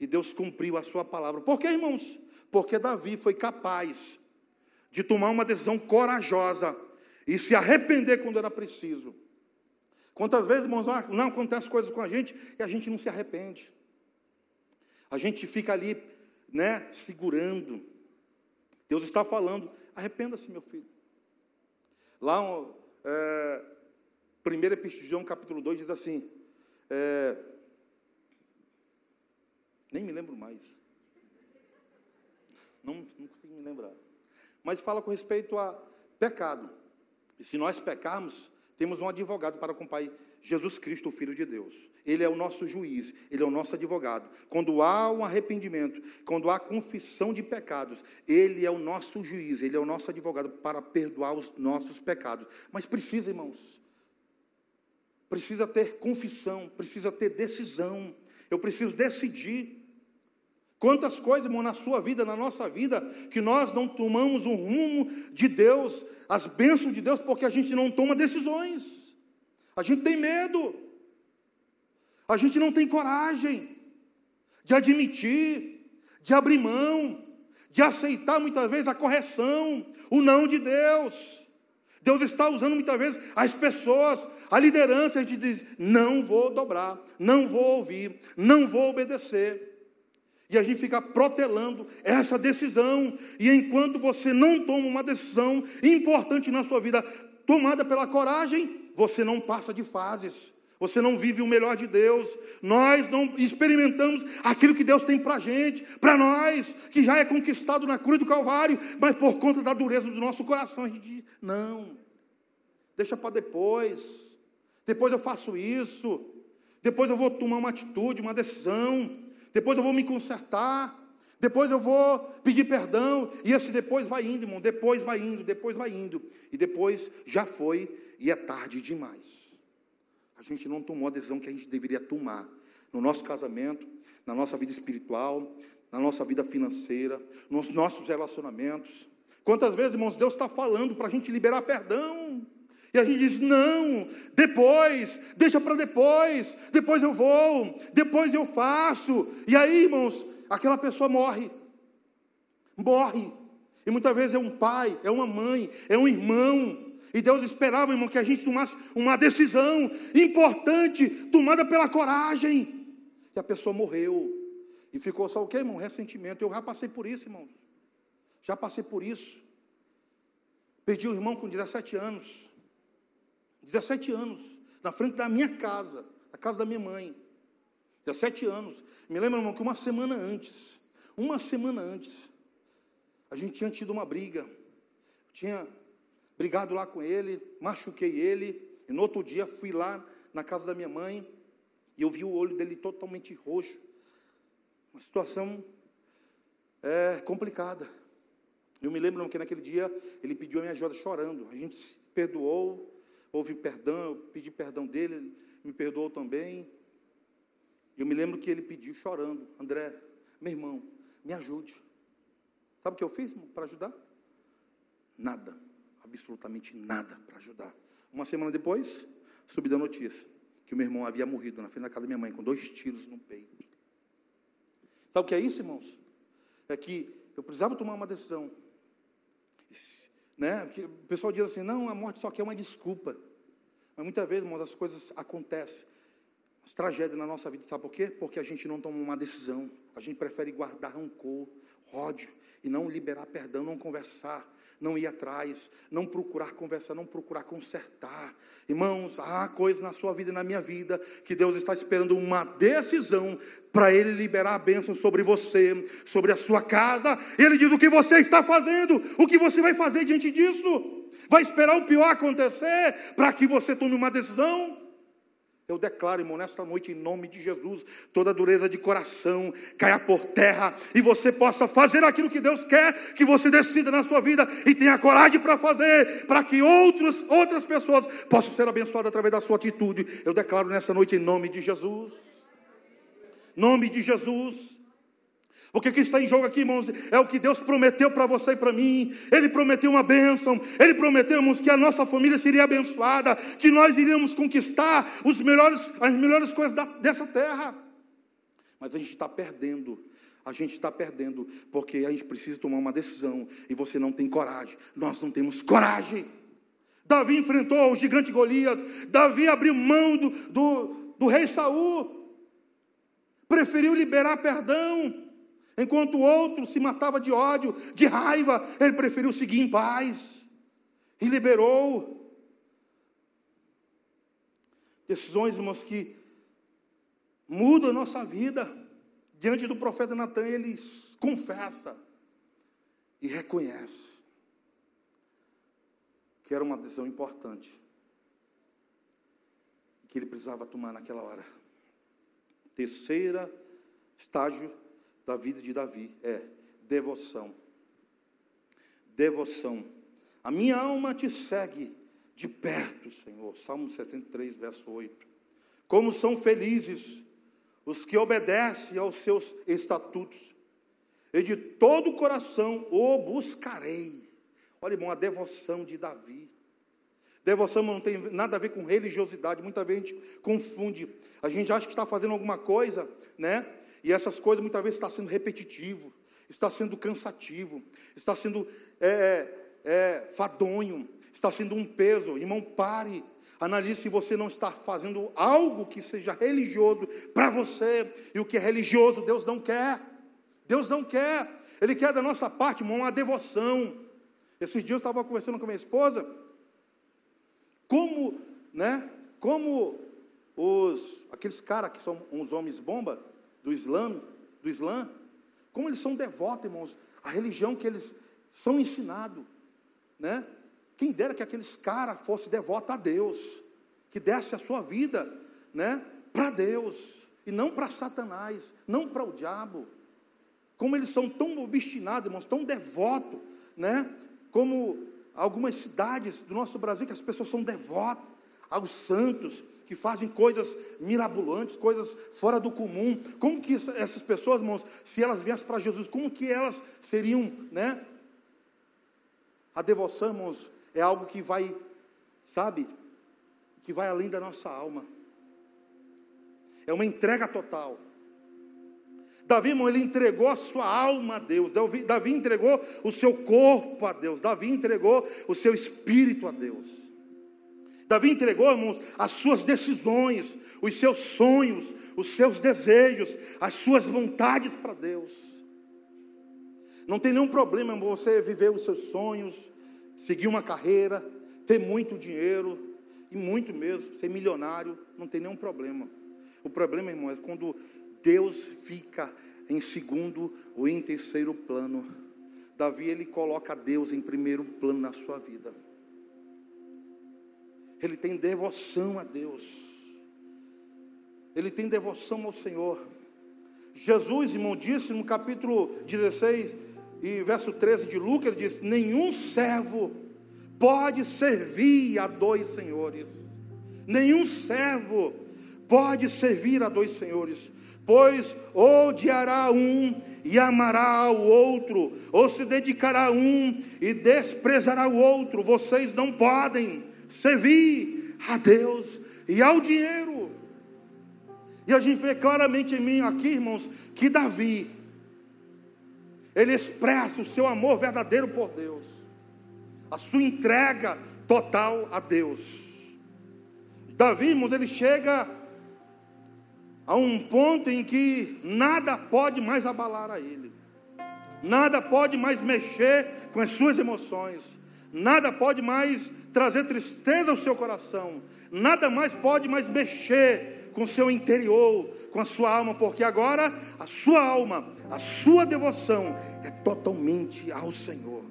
E Deus cumpriu a sua palavra. Por que, irmãos? Porque Davi foi capaz de tomar uma decisão corajosa e se arrepender quando era preciso. Quantas vezes, irmãos, não acontecem coisas com a gente e a gente não se arrepende. A gente fica ali, né, segurando. Deus está falando, arrependa-se, meu filho. Lá, é, 1 Epístola capítulo 2, diz assim, é, nem me lembro mais. Não, não consigo me lembrar. Mas fala com respeito a pecado. E se nós pecarmos, temos um advogado para com o Pai, Jesus Cristo, o Filho de Deus. Ele é o nosso juiz, ele é o nosso advogado. Quando há um arrependimento, quando há confissão de pecados, ele é o nosso juiz, ele é o nosso advogado para perdoar os nossos pecados. Mas precisa, irmãos, precisa ter confissão, precisa ter decisão. Eu preciso decidir. Quantas coisas, irmão, na sua vida, na nossa vida, que nós não tomamos o rumo de Deus, as bênçãos de Deus, porque a gente não toma decisões. A gente tem medo. A gente não tem coragem de admitir, de abrir mão, de aceitar muitas vezes a correção, o não de Deus. Deus está usando muitas vezes as pessoas, a liderança, de dizer: não vou dobrar, não vou ouvir, não vou obedecer. E a gente fica protelando essa decisão. E enquanto você não toma uma decisão importante na sua vida, tomada pela coragem, você não passa de fases. Você não vive o melhor de Deus. Nós não experimentamos aquilo que Deus tem para gente, para nós, que já é conquistado na cruz do Calvário, mas por conta da dureza do nosso coração, a gente diz: não, deixa para depois. Depois eu faço isso. Depois eu vou tomar uma atitude, uma decisão depois eu vou me consertar, depois eu vou pedir perdão, e esse depois vai indo, irmão, depois vai indo, depois vai indo, e depois já foi e é tarde demais. A gente não tomou a decisão que a gente deveria tomar no nosso casamento, na nossa vida espiritual, na nossa vida financeira, nos nossos relacionamentos. Quantas vezes, irmãos, Deus está falando para a gente liberar perdão. E a gente diz: não, depois, deixa para depois, depois eu vou, depois eu faço. E aí, irmãos, aquela pessoa morre. Morre. E muitas vezes é um pai, é uma mãe, é um irmão. E Deus esperava, irmão, que a gente tomasse uma decisão importante, tomada pela coragem. E a pessoa morreu. E ficou só o quê, irmão? Ressentimento. Eu já passei por isso, irmãos. Já passei por isso. Perdi um irmão com 17 anos. 17 anos, na frente da minha casa, da casa da minha mãe. 17 anos. Me lembro, irmão, que uma semana antes, uma semana antes, a gente tinha tido uma briga. tinha brigado lá com ele, machuquei ele, e no outro dia fui lá na casa da minha mãe e eu vi o olho dele totalmente roxo. Uma situação é, complicada. Eu me lembro que naquele dia ele pediu a minha ajuda chorando. A gente se perdoou, houve perdão, eu pedi perdão dele, ele me perdoou também. Eu me lembro que ele pediu chorando, André, meu irmão, me ajude. Sabe o que eu fiz para ajudar? Nada, absolutamente nada para ajudar. Uma semana depois, subi da notícia que o meu irmão havia morrido na frente da casa da minha mãe com dois tiros no peito. Sabe o que é isso, irmãos? É que eu precisava tomar uma decisão. Né? Porque o pessoal diz assim: não, a morte só quer uma desculpa. Mas muitas vezes, irmãos, as coisas acontecem. As tragédias na nossa vida, sabe por quê? Porque a gente não toma uma decisão. A gente prefere guardar rancor, ódio, e não liberar perdão, não conversar, não ir atrás, não procurar conversar, não procurar consertar. Irmãos, há coisas na sua vida e na minha vida que Deus está esperando uma decisão para Ele liberar a bênção sobre você, sobre a sua casa. Ele diz o que você está fazendo, o que você vai fazer diante disso. Vai esperar o pior acontecer para que você tome uma decisão? Eu declaro, irmão, nesta noite, em nome de Jesus, toda dureza de coração caia por terra e você possa fazer aquilo que Deus quer que você decida na sua vida e tenha coragem para fazer, para que outros, outras pessoas possam ser abençoadas através da sua atitude. Eu declaro nesta noite, em nome de Jesus. Nome de Jesus. Porque o que está em jogo aqui, irmãos, é o que Deus prometeu para você e para mim. Ele prometeu uma bênção. Ele prometeu, irmãos, que a nossa família seria abençoada, que nós iríamos conquistar os melhores, as melhores coisas da, dessa terra. Mas a gente está perdendo. A gente está perdendo, porque a gente precisa tomar uma decisão e você não tem coragem. Nós não temos coragem. Davi enfrentou o gigante Golias. Davi abriu mão do, do, do rei Saul. Preferiu liberar perdão. Enquanto o outro se matava de ódio, de raiva, ele preferiu seguir em paz e liberou. Decisões, irmãos, que mudam a nossa vida. Diante do profeta Natan, ele confessa e reconhece que era uma decisão importante que ele precisava tomar naquela hora. Terceira estágio da vida de Davi é devoção. Devoção. A minha alma te segue de perto, Senhor. Salmo 73, verso 8. Como são felizes os que obedecem aos seus estatutos, e de todo o coração o buscarei. Olha, irmão, a devoção de Davi. Devoção não tem nada a ver com religiosidade, muita gente confunde. A gente acha que está fazendo alguma coisa, né? E essas coisas muitas vezes está sendo repetitivo, está sendo cansativo, está sendo é, é, é, fadonho, está sendo um peso. Irmão, pare. Analise se você não está fazendo algo que seja religioso para você. E o que é religioso, Deus não quer. Deus não quer. Ele quer da nossa parte, irmão, uma devoção. Esses dias eu estava conversando com a minha esposa. Como, né? Como os aqueles caras que são uns homens bomba, do Islã, do Islã, como eles são devotos, irmãos, a religião que eles são ensinados, né? Quem dera que aqueles caras fossem devotos a Deus, que desse a sua vida, né, para Deus e não para Satanás, não para o diabo. Como eles são tão obstinados, irmãos, tão devotos, né? Como algumas cidades do nosso Brasil que as pessoas são devotas aos santos, que fazem coisas mirabolantes, coisas fora do comum. Como que essas pessoas, irmãos, se elas viessem para Jesus, como que elas seriam, né? A devoção, irmãos, é algo que vai, sabe, que vai além da nossa alma. É uma entrega total. Davi, irmão, ele entregou a sua alma a Deus. Davi, Davi entregou o seu corpo a Deus. Davi entregou o seu espírito a Deus. Davi entregou, irmãos, as suas decisões, os seus sonhos, os seus desejos, as suas vontades para Deus. Não tem nenhum problema em você viver os seus sonhos, seguir uma carreira, ter muito dinheiro, e muito mesmo, ser milionário, não tem nenhum problema. O problema, irmão, é quando Deus fica em segundo ou em terceiro plano. Davi, ele coloca Deus em primeiro plano na sua vida. Ele tem devoção a Deus. Ele tem devoção ao Senhor. Jesus, irmão, disse no capítulo 16 e verso 13 de Lucas, ele diz: Nenhum servo pode servir a dois senhores. Nenhum servo pode servir a dois senhores, pois odiará um e amará o outro, ou se dedicará a um e desprezará o outro. Vocês não podem servir a Deus e ao dinheiro. E a gente vê claramente em mim aqui, irmãos, que Davi, ele expressa o seu amor verdadeiro por Deus, a sua entrega total a Deus. Davi, irmãos, ele chega a um ponto em que nada pode mais abalar a ele, nada pode mais mexer com as suas emoções, nada pode mais trazer tristeza ao seu coração, nada mais pode mais mexer com o seu interior, com a sua alma, porque agora a sua alma, a sua devoção é totalmente ao Senhor.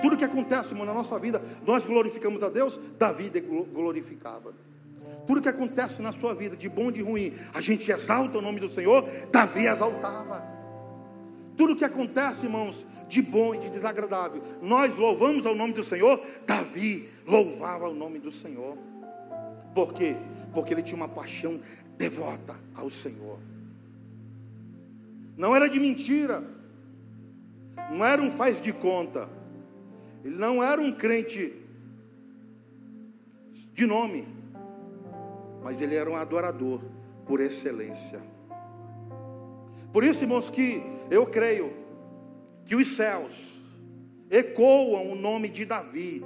Tudo que acontece, irmão, na nossa vida, nós glorificamos a Deus, Davi glorificava. Tudo que acontece na sua vida, de bom e de ruim, a gente exalta o nome do Senhor, Davi exaltava. Tudo que acontece, irmãos, de bom e de desagradável, nós louvamos ao nome do Senhor, Davi louvava o nome do Senhor. Por quê? Porque ele tinha uma paixão devota ao Senhor. Não era de mentira, não era um faz de conta, ele não era um crente de nome, mas ele era um adorador por excelência. Por isso, irmãos, que eu creio que os céus ecoam o nome de Davi.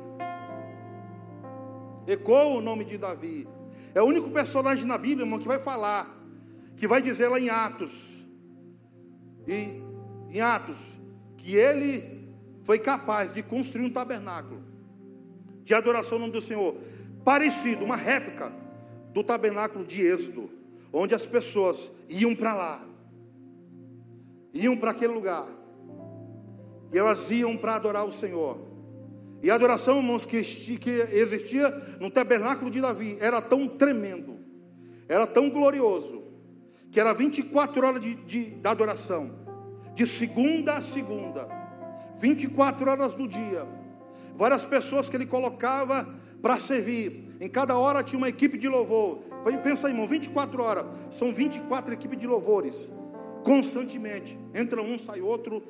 Ecoa o nome de Davi. É o único personagem na Bíblia, irmão, que vai falar, que vai dizer lá em Atos, e, em Atos, que ele foi capaz de construir um tabernáculo de adoração ao nome do Senhor, parecido, uma réplica do tabernáculo de Êxodo, onde as pessoas iam para lá, iam para aquele lugar, e elas iam para adorar o Senhor. E a adoração, irmãos, que, existia no tabernáculo de Davi era tão tremendo, era tão glorioso, que era 24 horas de, de, de adoração, de segunda a segunda, 24 horas do dia. Várias pessoas que ele colocava para servir. Em cada hora tinha uma equipe de louvor. Pensa, irmão, 24 horas, são 24 equipes de louvores, constantemente. Entra um, sai outro,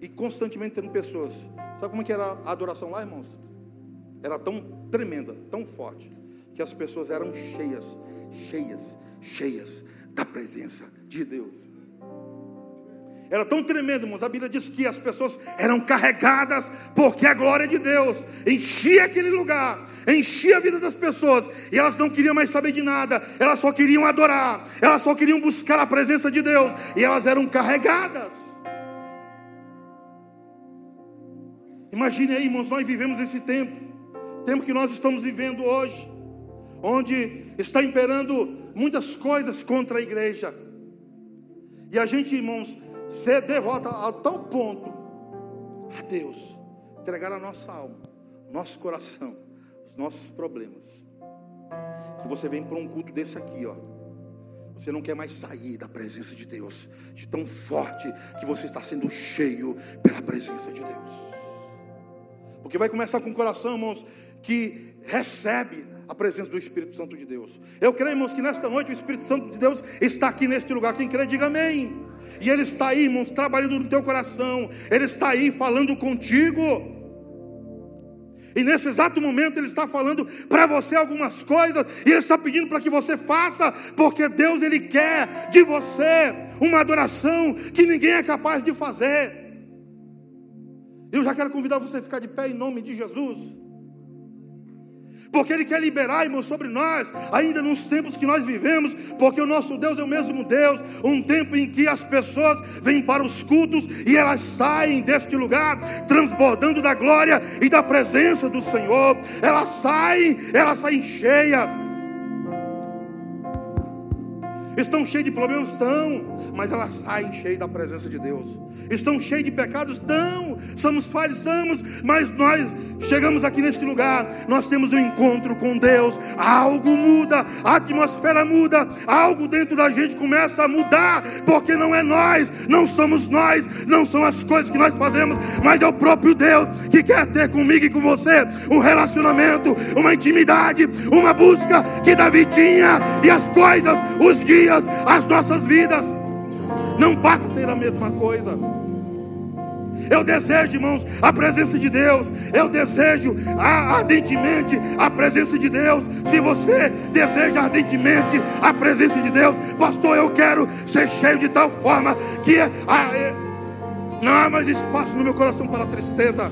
e constantemente tendo pessoas. Sabe como é que era a adoração lá, irmãos? Era tão tremenda, tão forte, que as pessoas eram cheias, cheias, cheias da presença de Deus. Era tão tremendo, irmãos. A Bíblia diz que as pessoas eram carregadas, porque a glória de Deus enchia aquele lugar, enchia a vida das pessoas, e elas não queriam mais saber de nada, elas só queriam adorar, elas só queriam buscar a presença de Deus, e elas eram carregadas. Imagine aí, irmãos, nós vivemos esse tempo, tempo que nós estamos vivendo hoje, onde está imperando muitas coisas contra a igreja. E a gente, irmãos, ser devota a tal ponto a Deus, entregar a nossa alma, nosso coração, os nossos problemas. Que você vem para um culto desse aqui, ó. Você não quer mais sair da presença de Deus, de tão forte que você está sendo cheio pela presença de Deus. Porque vai começar com o coração, irmãos, que recebe a presença do Espírito Santo de Deus. Eu creio, irmãos, que nesta noite o Espírito Santo de Deus está aqui neste lugar. Quem crê, diga amém. E Ele está aí, irmãos, trabalhando no teu coração. Ele está aí falando contigo. E nesse exato momento Ele está falando para você algumas coisas. E Ele está pedindo para que você faça. Porque Deus, Ele quer de você uma adoração que ninguém é capaz de fazer. Eu já quero convidar você a ficar de pé em nome de Jesus. Porque Ele quer liberar, irmão, sobre nós, ainda nos tempos que nós vivemos, porque o nosso Deus é o mesmo Deus, um tempo em que as pessoas vêm para os cultos e elas saem deste lugar transbordando da glória e da presença do Senhor, elas saem, elas saem cheias Estão cheios de problemas? Estão, mas elas saem cheias da presença de Deus. Estão cheios de pecados? Estão, somos falhos, somos, mas nós chegamos aqui nesse lugar, nós temos um encontro com Deus, algo muda, a atmosfera muda, algo dentro da gente começa a mudar, porque não é nós, não somos nós, não são as coisas que nós fazemos, mas é o próprio Deus que quer ter comigo e com você um relacionamento, uma intimidade, uma busca que Davi tinha, e as coisas, os dias dias, as nossas vidas não passa a ser a mesma coisa. Eu desejo, irmãos, a presença de Deus. Eu desejo ardentemente a presença de Deus. Se você deseja ardentemente a presença de Deus, pastor, eu quero ser cheio de tal forma que é, não há mais espaço no meu coração para tristeza.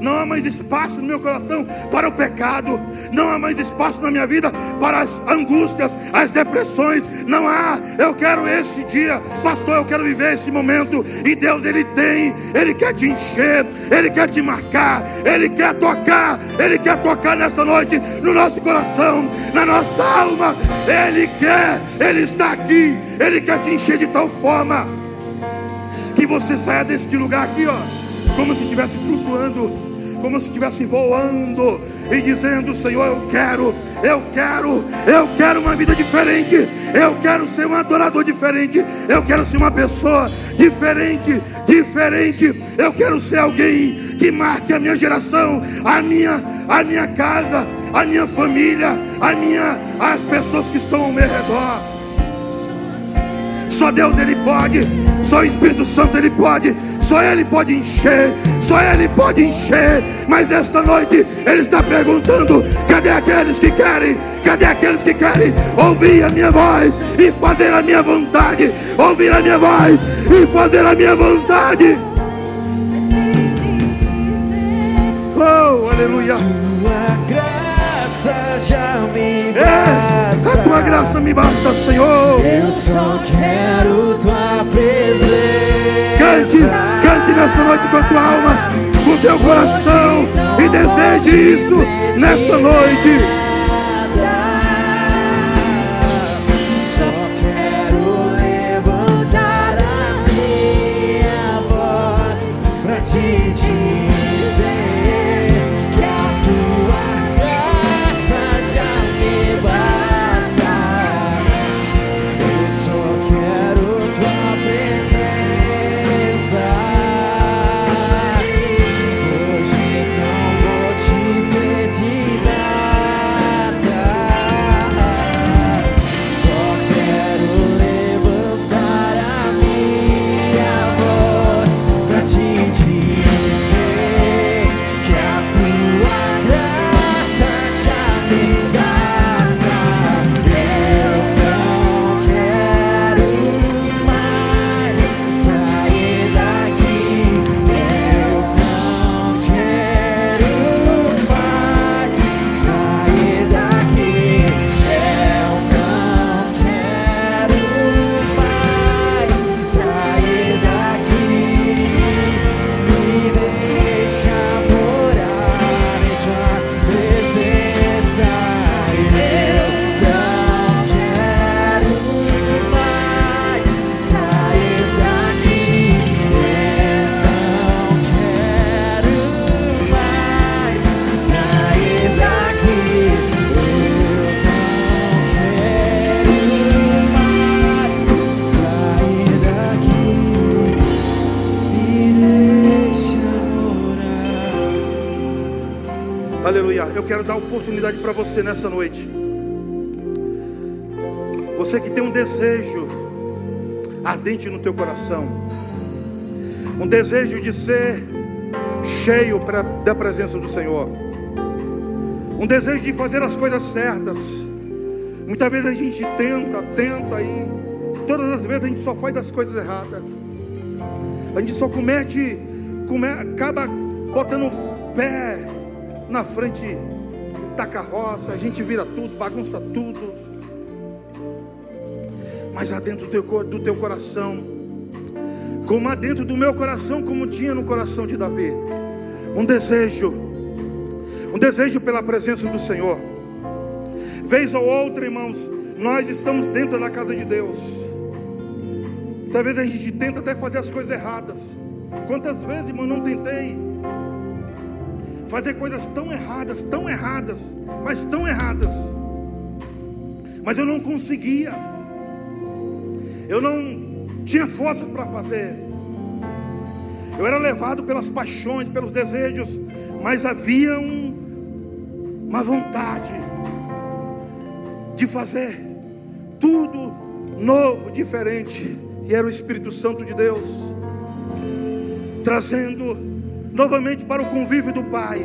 Não há mais espaço no meu coração para o pecado. Não há mais espaço na minha vida para as angústias, as depressões. Não há. Eu quero esse dia, pastor. Eu quero viver esse momento. E Deus, Ele tem. Ele quer te encher. Ele quer te marcar. Ele quer tocar. Ele quer tocar nesta noite no nosso coração, na nossa alma. Ele quer. Ele está aqui. Ele quer te encher de tal forma que você saia deste lugar aqui, ó, como se estivesse flutuando como se estivesse voando e dizendo: Senhor, eu quero, eu quero, eu quero uma vida diferente, eu quero ser um adorador diferente, eu quero ser uma pessoa diferente, diferente, eu quero ser alguém que marque a minha geração, a minha, a minha casa, a minha família, a minha, as pessoas que estão ao meu redor. Só Deus ele pode, só o Espírito Santo ele pode, só Ele pode encher, só Ele pode encher. Mas esta noite Ele está perguntando: cadê aqueles que querem? Cadê aqueles que querem ouvir a minha voz e fazer a minha vontade? Ouvir a minha voz e fazer a minha vontade. Oh, aleluia. Tua graça já me basta. É, a tua graça me basta, Senhor. Eu só quero tua nesta noite com a tua alma, com teu coração e deseje isso nesta noite. Você nessa noite. Você que tem um desejo ardente no teu coração, um desejo de ser cheio pra, da presença do Senhor, um desejo de fazer as coisas certas. Muitas vezes a gente tenta, tenta e todas as vezes a gente só faz as coisas erradas. A gente só comete, come, acaba botando o pé na frente taca carroça, a gente vira tudo, bagunça tudo. Mas há dentro do teu, do teu coração, como há dentro do meu coração, como tinha no coração de Davi, um desejo, um desejo pela presença do Senhor. Vez ou outra, irmãos, nós estamos dentro da casa de Deus. Talvez a gente tenta até fazer as coisas erradas. Quantas vezes, irmão, não tentei fazer coisas tão erradas, tão erradas, mas tão erradas. Mas eu não conseguia. Eu não tinha força para fazer. Eu era levado pelas paixões, pelos desejos, mas havia um, uma vontade de fazer tudo novo, diferente. E era o Espírito Santo de Deus trazendo novamente para o convívio do Pai.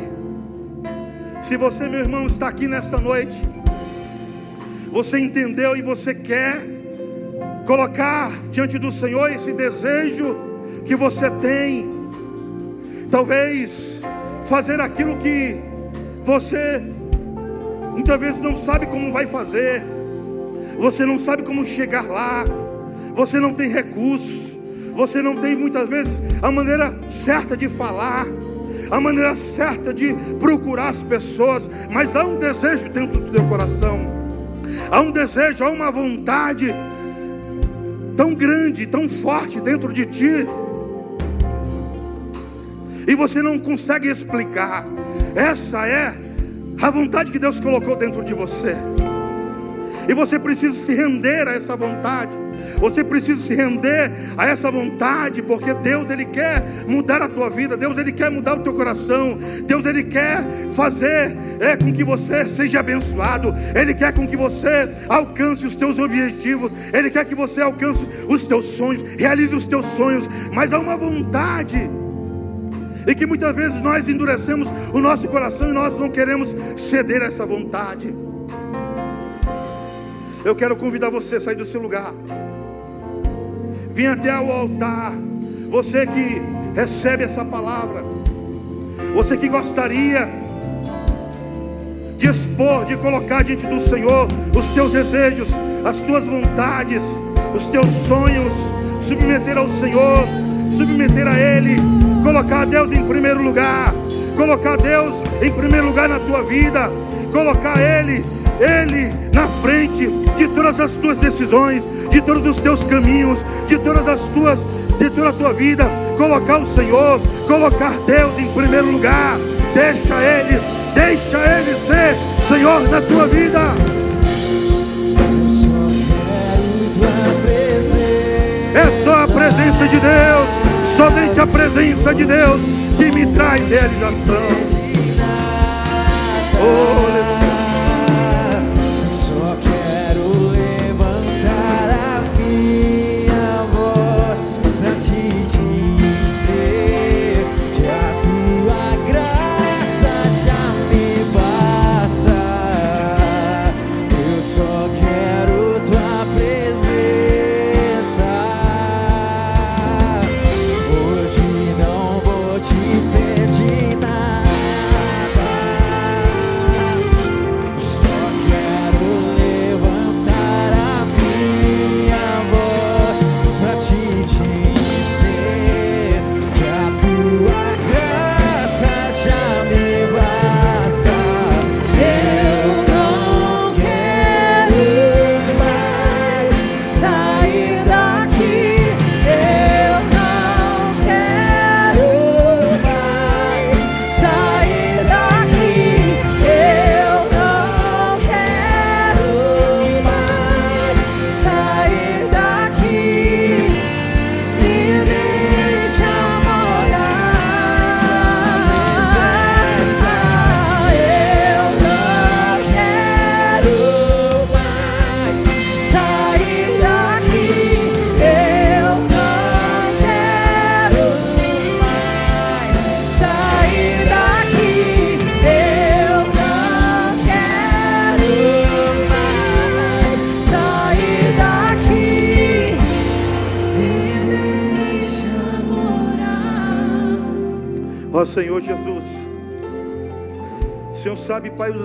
Se você, meu irmão, está aqui nesta noite, você entendeu e você quer colocar diante do Senhor esse desejo que você tem, talvez fazer aquilo que você muitas vezes não sabe como vai fazer, você não sabe como chegar lá, você não tem recursos, você não tem muitas vezes a maneira certa de falar, a maneira certa de procurar as pessoas, mas há um desejo dentro do teu coração, há um desejo, há uma vontade tão grande, tão forte dentro de ti, e você não consegue explicar. Essa é a vontade que Deus colocou dentro de você, e você precisa se render a essa vontade. Você precisa se render a essa vontade, porque Deus ele quer mudar a tua vida, Deus ele quer mudar o teu coração, Deus ele quer fazer é com que você seja abençoado, ele quer com que você alcance os teus objetivos, ele quer que você alcance os teus sonhos, realize os teus sonhos, mas há uma vontade e que muitas vezes nós endurecemos o nosso coração e nós não queremos ceder a essa vontade. Eu quero convidar você a sair do seu lugar. Vem até ao altar. Você que recebe essa palavra. Você que gostaria de expor, de colocar diante do Senhor os teus desejos, as tuas vontades, os teus sonhos, submeter ao Senhor, submeter a Ele, colocar Deus em primeiro lugar, colocar Deus em primeiro lugar na tua vida, colocar Ele, Ele na frente de todas as tuas decisões, de todos os teus caminhos, de todas as tuas, de toda a tua vida, colocar o Senhor, colocar Deus em primeiro lugar. Deixa Ele, deixa Ele ser Senhor na tua vida. É só a presença de Deus, somente a presença de Deus que me traz realização. Oh,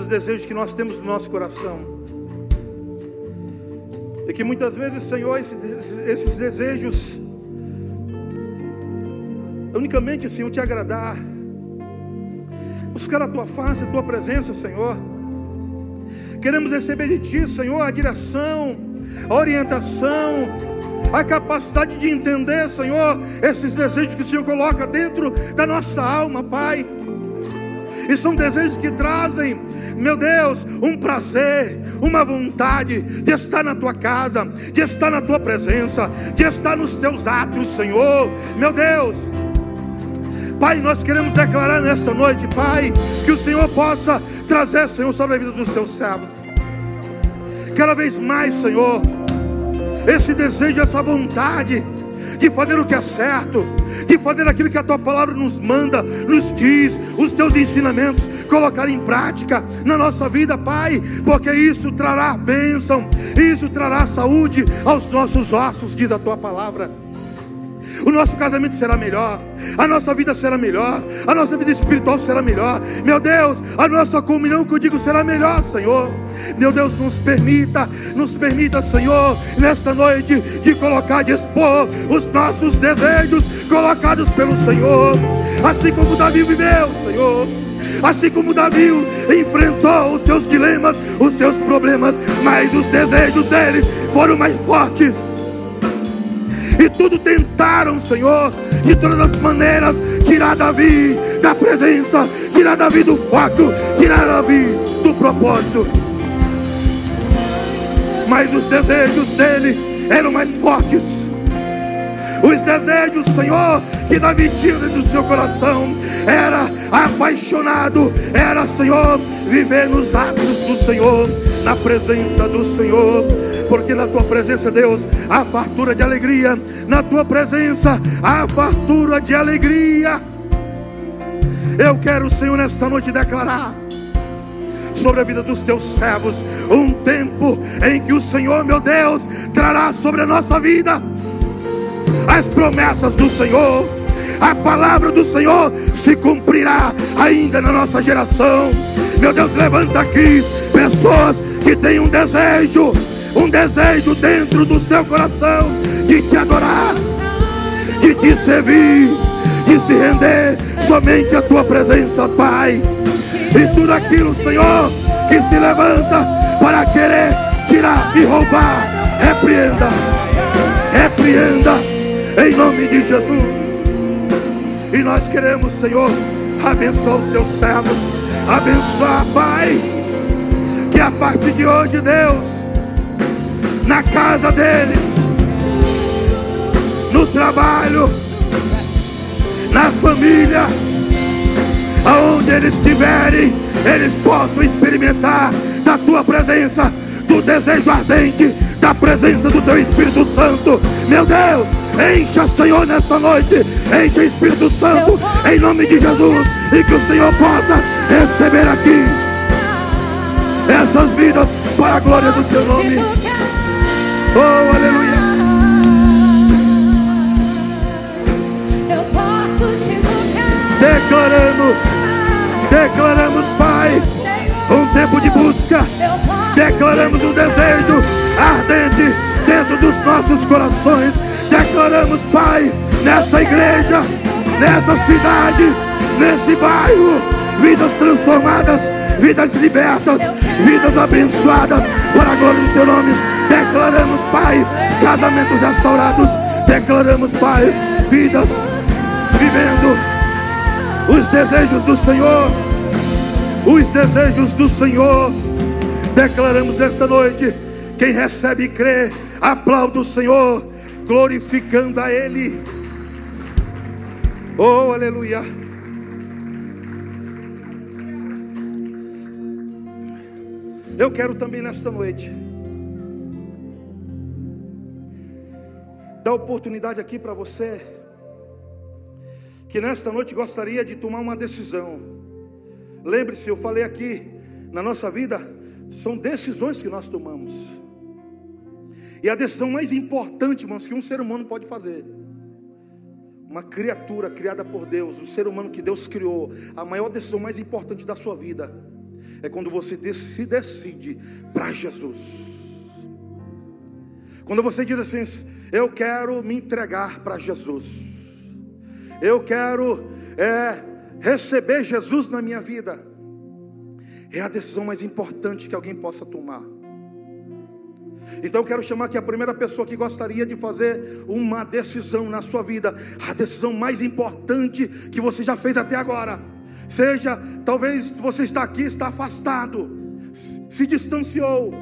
os desejos que nós temos no nosso coração. E que muitas vezes, Senhor, esses desejos, unicamente, Senhor, te agradar, buscar a tua face, a tua presença, Senhor. Queremos receber de Ti, Senhor, a direção, a orientação, a capacidade de entender, Senhor, esses desejos que o Senhor coloca dentro da nossa alma, Pai. E são desejos que trazem, meu Deus, um prazer, uma vontade de estar na tua casa, de estar na tua presença, de estar nos teus atos, Senhor. Meu Deus, Pai, nós queremos declarar nesta noite, Pai, que o Senhor possa trazer, Senhor, sobre a vida dos teus servos. Cada vez mais, Senhor, esse desejo, essa vontade de fazer o que é certo, de fazer aquilo que a tua palavra nos manda, nos diz, os teus ensinamentos, colocar em prática na nossa vida, Pai, porque isso trará bênção, isso trará saúde aos nossos ossos, diz a tua palavra o nosso casamento será melhor, a nossa vida será melhor, a nossa vida espiritual será melhor. Meu Deus, a nossa comunhão que eu digo será melhor, Senhor. Meu Deus, nos permita, nos permita, Senhor, nesta noite, de colocar, de expor os nossos desejos colocados pelo Senhor, assim como Davi viveu, Senhor. Assim como Davi enfrentou os seus dilemas, os seus problemas, mas os desejos dele foram mais fortes e tudo tentaram, Senhor, de todas as maneiras, tirar Davi da presença, tirar Davi do foco, tirar Davi do propósito. Mas os desejos dele eram mais fortes. Os desejos, Senhor, que Davi tinha dentro do seu coração era apaixonado, era, Senhor, viver nos atos do Senhor, na presença do Senhor porque na tua presença, Deus, há fartura de alegria, na tua presença há fartura de alegria. Eu quero, Senhor, nesta noite declarar sobre a vida dos teus servos um tempo em que o Senhor, meu Deus, trará sobre a nossa vida as promessas do Senhor. A palavra do Senhor se cumprirá ainda na nossa geração. Meu Deus, levanta aqui pessoas que têm um desejo um desejo dentro do seu coração de te adorar, de te servir, de se render somente à tua presença, Pai. E tudo aquilo, Senhor, que se levanta para querer tirar e roubar, repreenda, repreenda, em nome de Jesus. E nós queremos, Senhor, abençoar os seus servos, abençoar, Pai, que a partir de hoje, Deus, na casa deles, no trabalho, na família, aonde eles estiverem, eles possam experimentar da tua presença, do desejo ardente, da presença do teu Espírito Santo. Meu Deus, encha, Senhor, nesta noite, encha Espírito Santo, em nome de Jesus, e que o Senhor possa receber aqui essas vidas para a glória do seu nome. Oh, aleluia. Declaramos, declaramos, Pai, um tempo de busca. Declaramos um desejo ardente dentro dos nossos corações. Declaramos, Pai, nessa igreja, nessa cidade, nesse bairro, vidas transformadas, vidas libertas, vidas abençoadas para a glória do teu nome. Declaramos, Pai, casamentos restaurados. Declaramos, Pai, vidas vivendo os desejos do Senhor. Os desejos do Senhor. Declaramos esta noite. Quem recebe e crê, aplauda o Senhor, glorificando a Ele. Oh, aleluia. Eu quero também nesta noite dar oportunidade aqui para você que nesta noite gostaria de tomar uma decisão. Lembre-se, eu falei aqui, na nossa vida são decisões que nós tomamos. E a decisão mais importante, irmãos, que um ser humano pode fazer. Uma criatura criada por Deus, um ser humano que Deus criou, a maior decisão mais importante da sua vida é quando você se decide para Jesus. Quando você diz assim, eu quero me entregar para Jesus, eu quero é, receber Jesus na minha vida, é a decisão mais importante que alguém possa tomar. Então eu quero chamar aqui a primeira pessoa que gostaria de fazer uma decisão na sua vida, a decisão mais importante que você já fez até agora. Seja, talvez você está aqui, está afastado, se distanciou,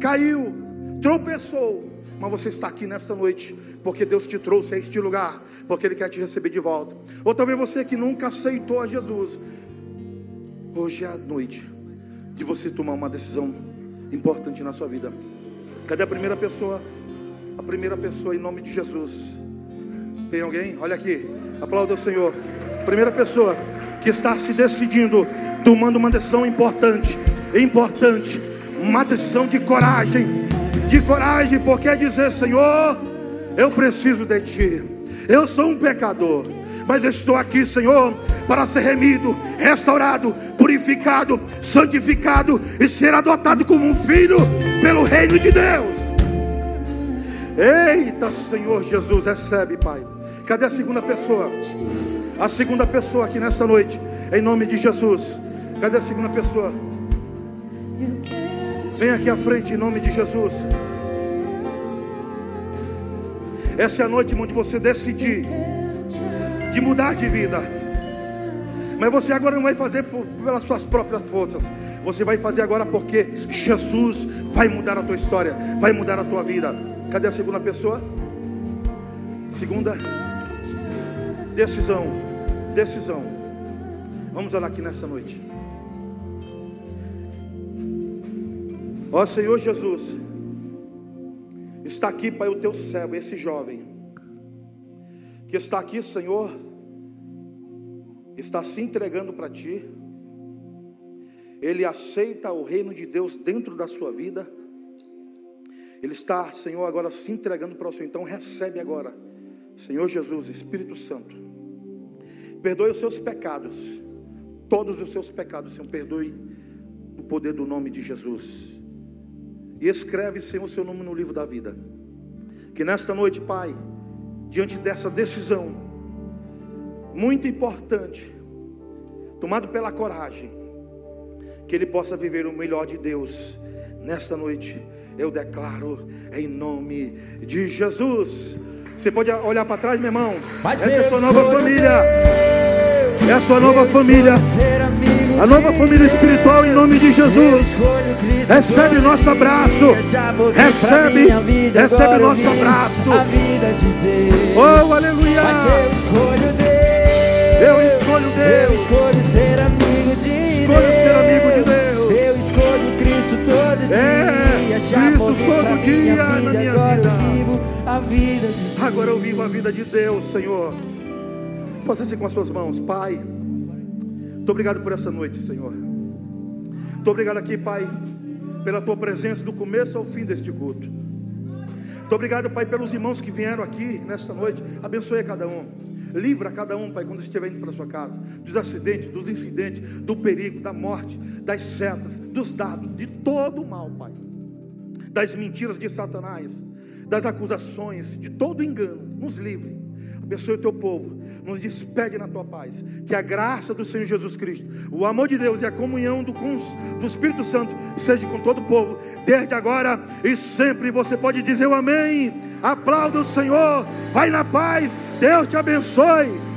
caiu, tropeçou, mas você está aqui nesta noite porque Deus te trouxe a este lugar, porque Ele quer te receber de volta. Ou talvez você que nunca aceitou a Jesus, hoje é a noite de você tomar uma decisão importante na sua vida. Cadê a primeira pessoa? A primeira pessoa em nome de Jesus. Tem alguém? Olha aqui. Aplauda o Senhor. Primeira pessoa que está se decidindo, tomando uma decisão importante, importante, uma decisão de coragem, de coragem, porque é dizer, Senhor, eu preciso de Ti. Eu sou um pecador, mas estou aqui, Senhor, para ser remido, restaurado, purificado, santificado e ser adotado como um filho pelo reino de Deus. Eita, Senhor Jesus, recebe, Pai. Cadê a segunda pessoa? A segunda pessoa aqui nesta noite, em nome de Jesus. Cadê a segunda pessoa? Vem aqui à frente em nome de Jesus. Essa é a noite onde você decidir de mudar de vida. Mas você agora não vai fazer por, pelas suas próprias forças. Você vai fazer agora porque Jesus vai mudar a tua história, vai mudar a tua vida. Cadê a segunda pessoa? Segunda decisão. Decisão. Vamos orar aqui nessa noite. Ó Senhor Jesus, está aqui, Pai, o teu servo, esse jovem, que está aqui, Senhor, está se entregando para Ti, ele aceita o reino de Deus dentro da sua vida, ele está, Senhor, agora se entregando para o Senhor, então recebe agora, Senhor Jesus, Espírito Santo, perdoe os seus pecados, todos os seus pecados, Senhor, perdoe no poder do nome de Jesus. E escreve, Senhor, o seu nome no livro da vida. Que nesta noite, Pai, diante dessa decisão muito importante, tomado pela coragem, que ele possa viver o melhor de Deus nesta noite. Eu declaro em nome de Jesus. Você pode olhar para trás, meu irmão. Mas Essa é a sua nova família. Deus. É a sua nova família. A nova família espiritual em nome de Jesus. Recebe nosso abraço. Pra Recebe- recebe nosso abraço. Oh, aleluia. Eu escolho escolho Deus. Eu escolho ser amigo de Escolho Deus. ser amigo de Deus. Eu escolho Cristo todo É, dia. Já Cristo todo dia minha na vida, minha agora vida. eu vivo a vida de Deus. Agora eu vivo a vida de Deus, Senhor. Faça assim com as suas mãos, Pai. Muito obrigado por essa noite, Senhor. Muito obrigado aqui, Pai, pela tua presença do começo ao fim deste culto. Muito obrigado, Pai, pelos irmãos que vieram aqui nesta noite. Abençoe a cada um. Livra cada um, Pai, quando estiver indo para sua casa, dos acidentes, dos incidentes, do perigo, da morte, das setas, dos dados, de todo o mal, Pai. Das mentiras de Satanás, das acusações, de todo engano. Nos livre. Abençoe o teu povo. Nos despede na tua paz. Que a graça do Senhor Jesus Cristo, o amor de Deus e a comunhão do, do Espírito Santo seja com todo o povo, desde agora e sempre. Você pode dizer o amém. Aplauda o Senhor. Vai na paz. Deus te abençoe.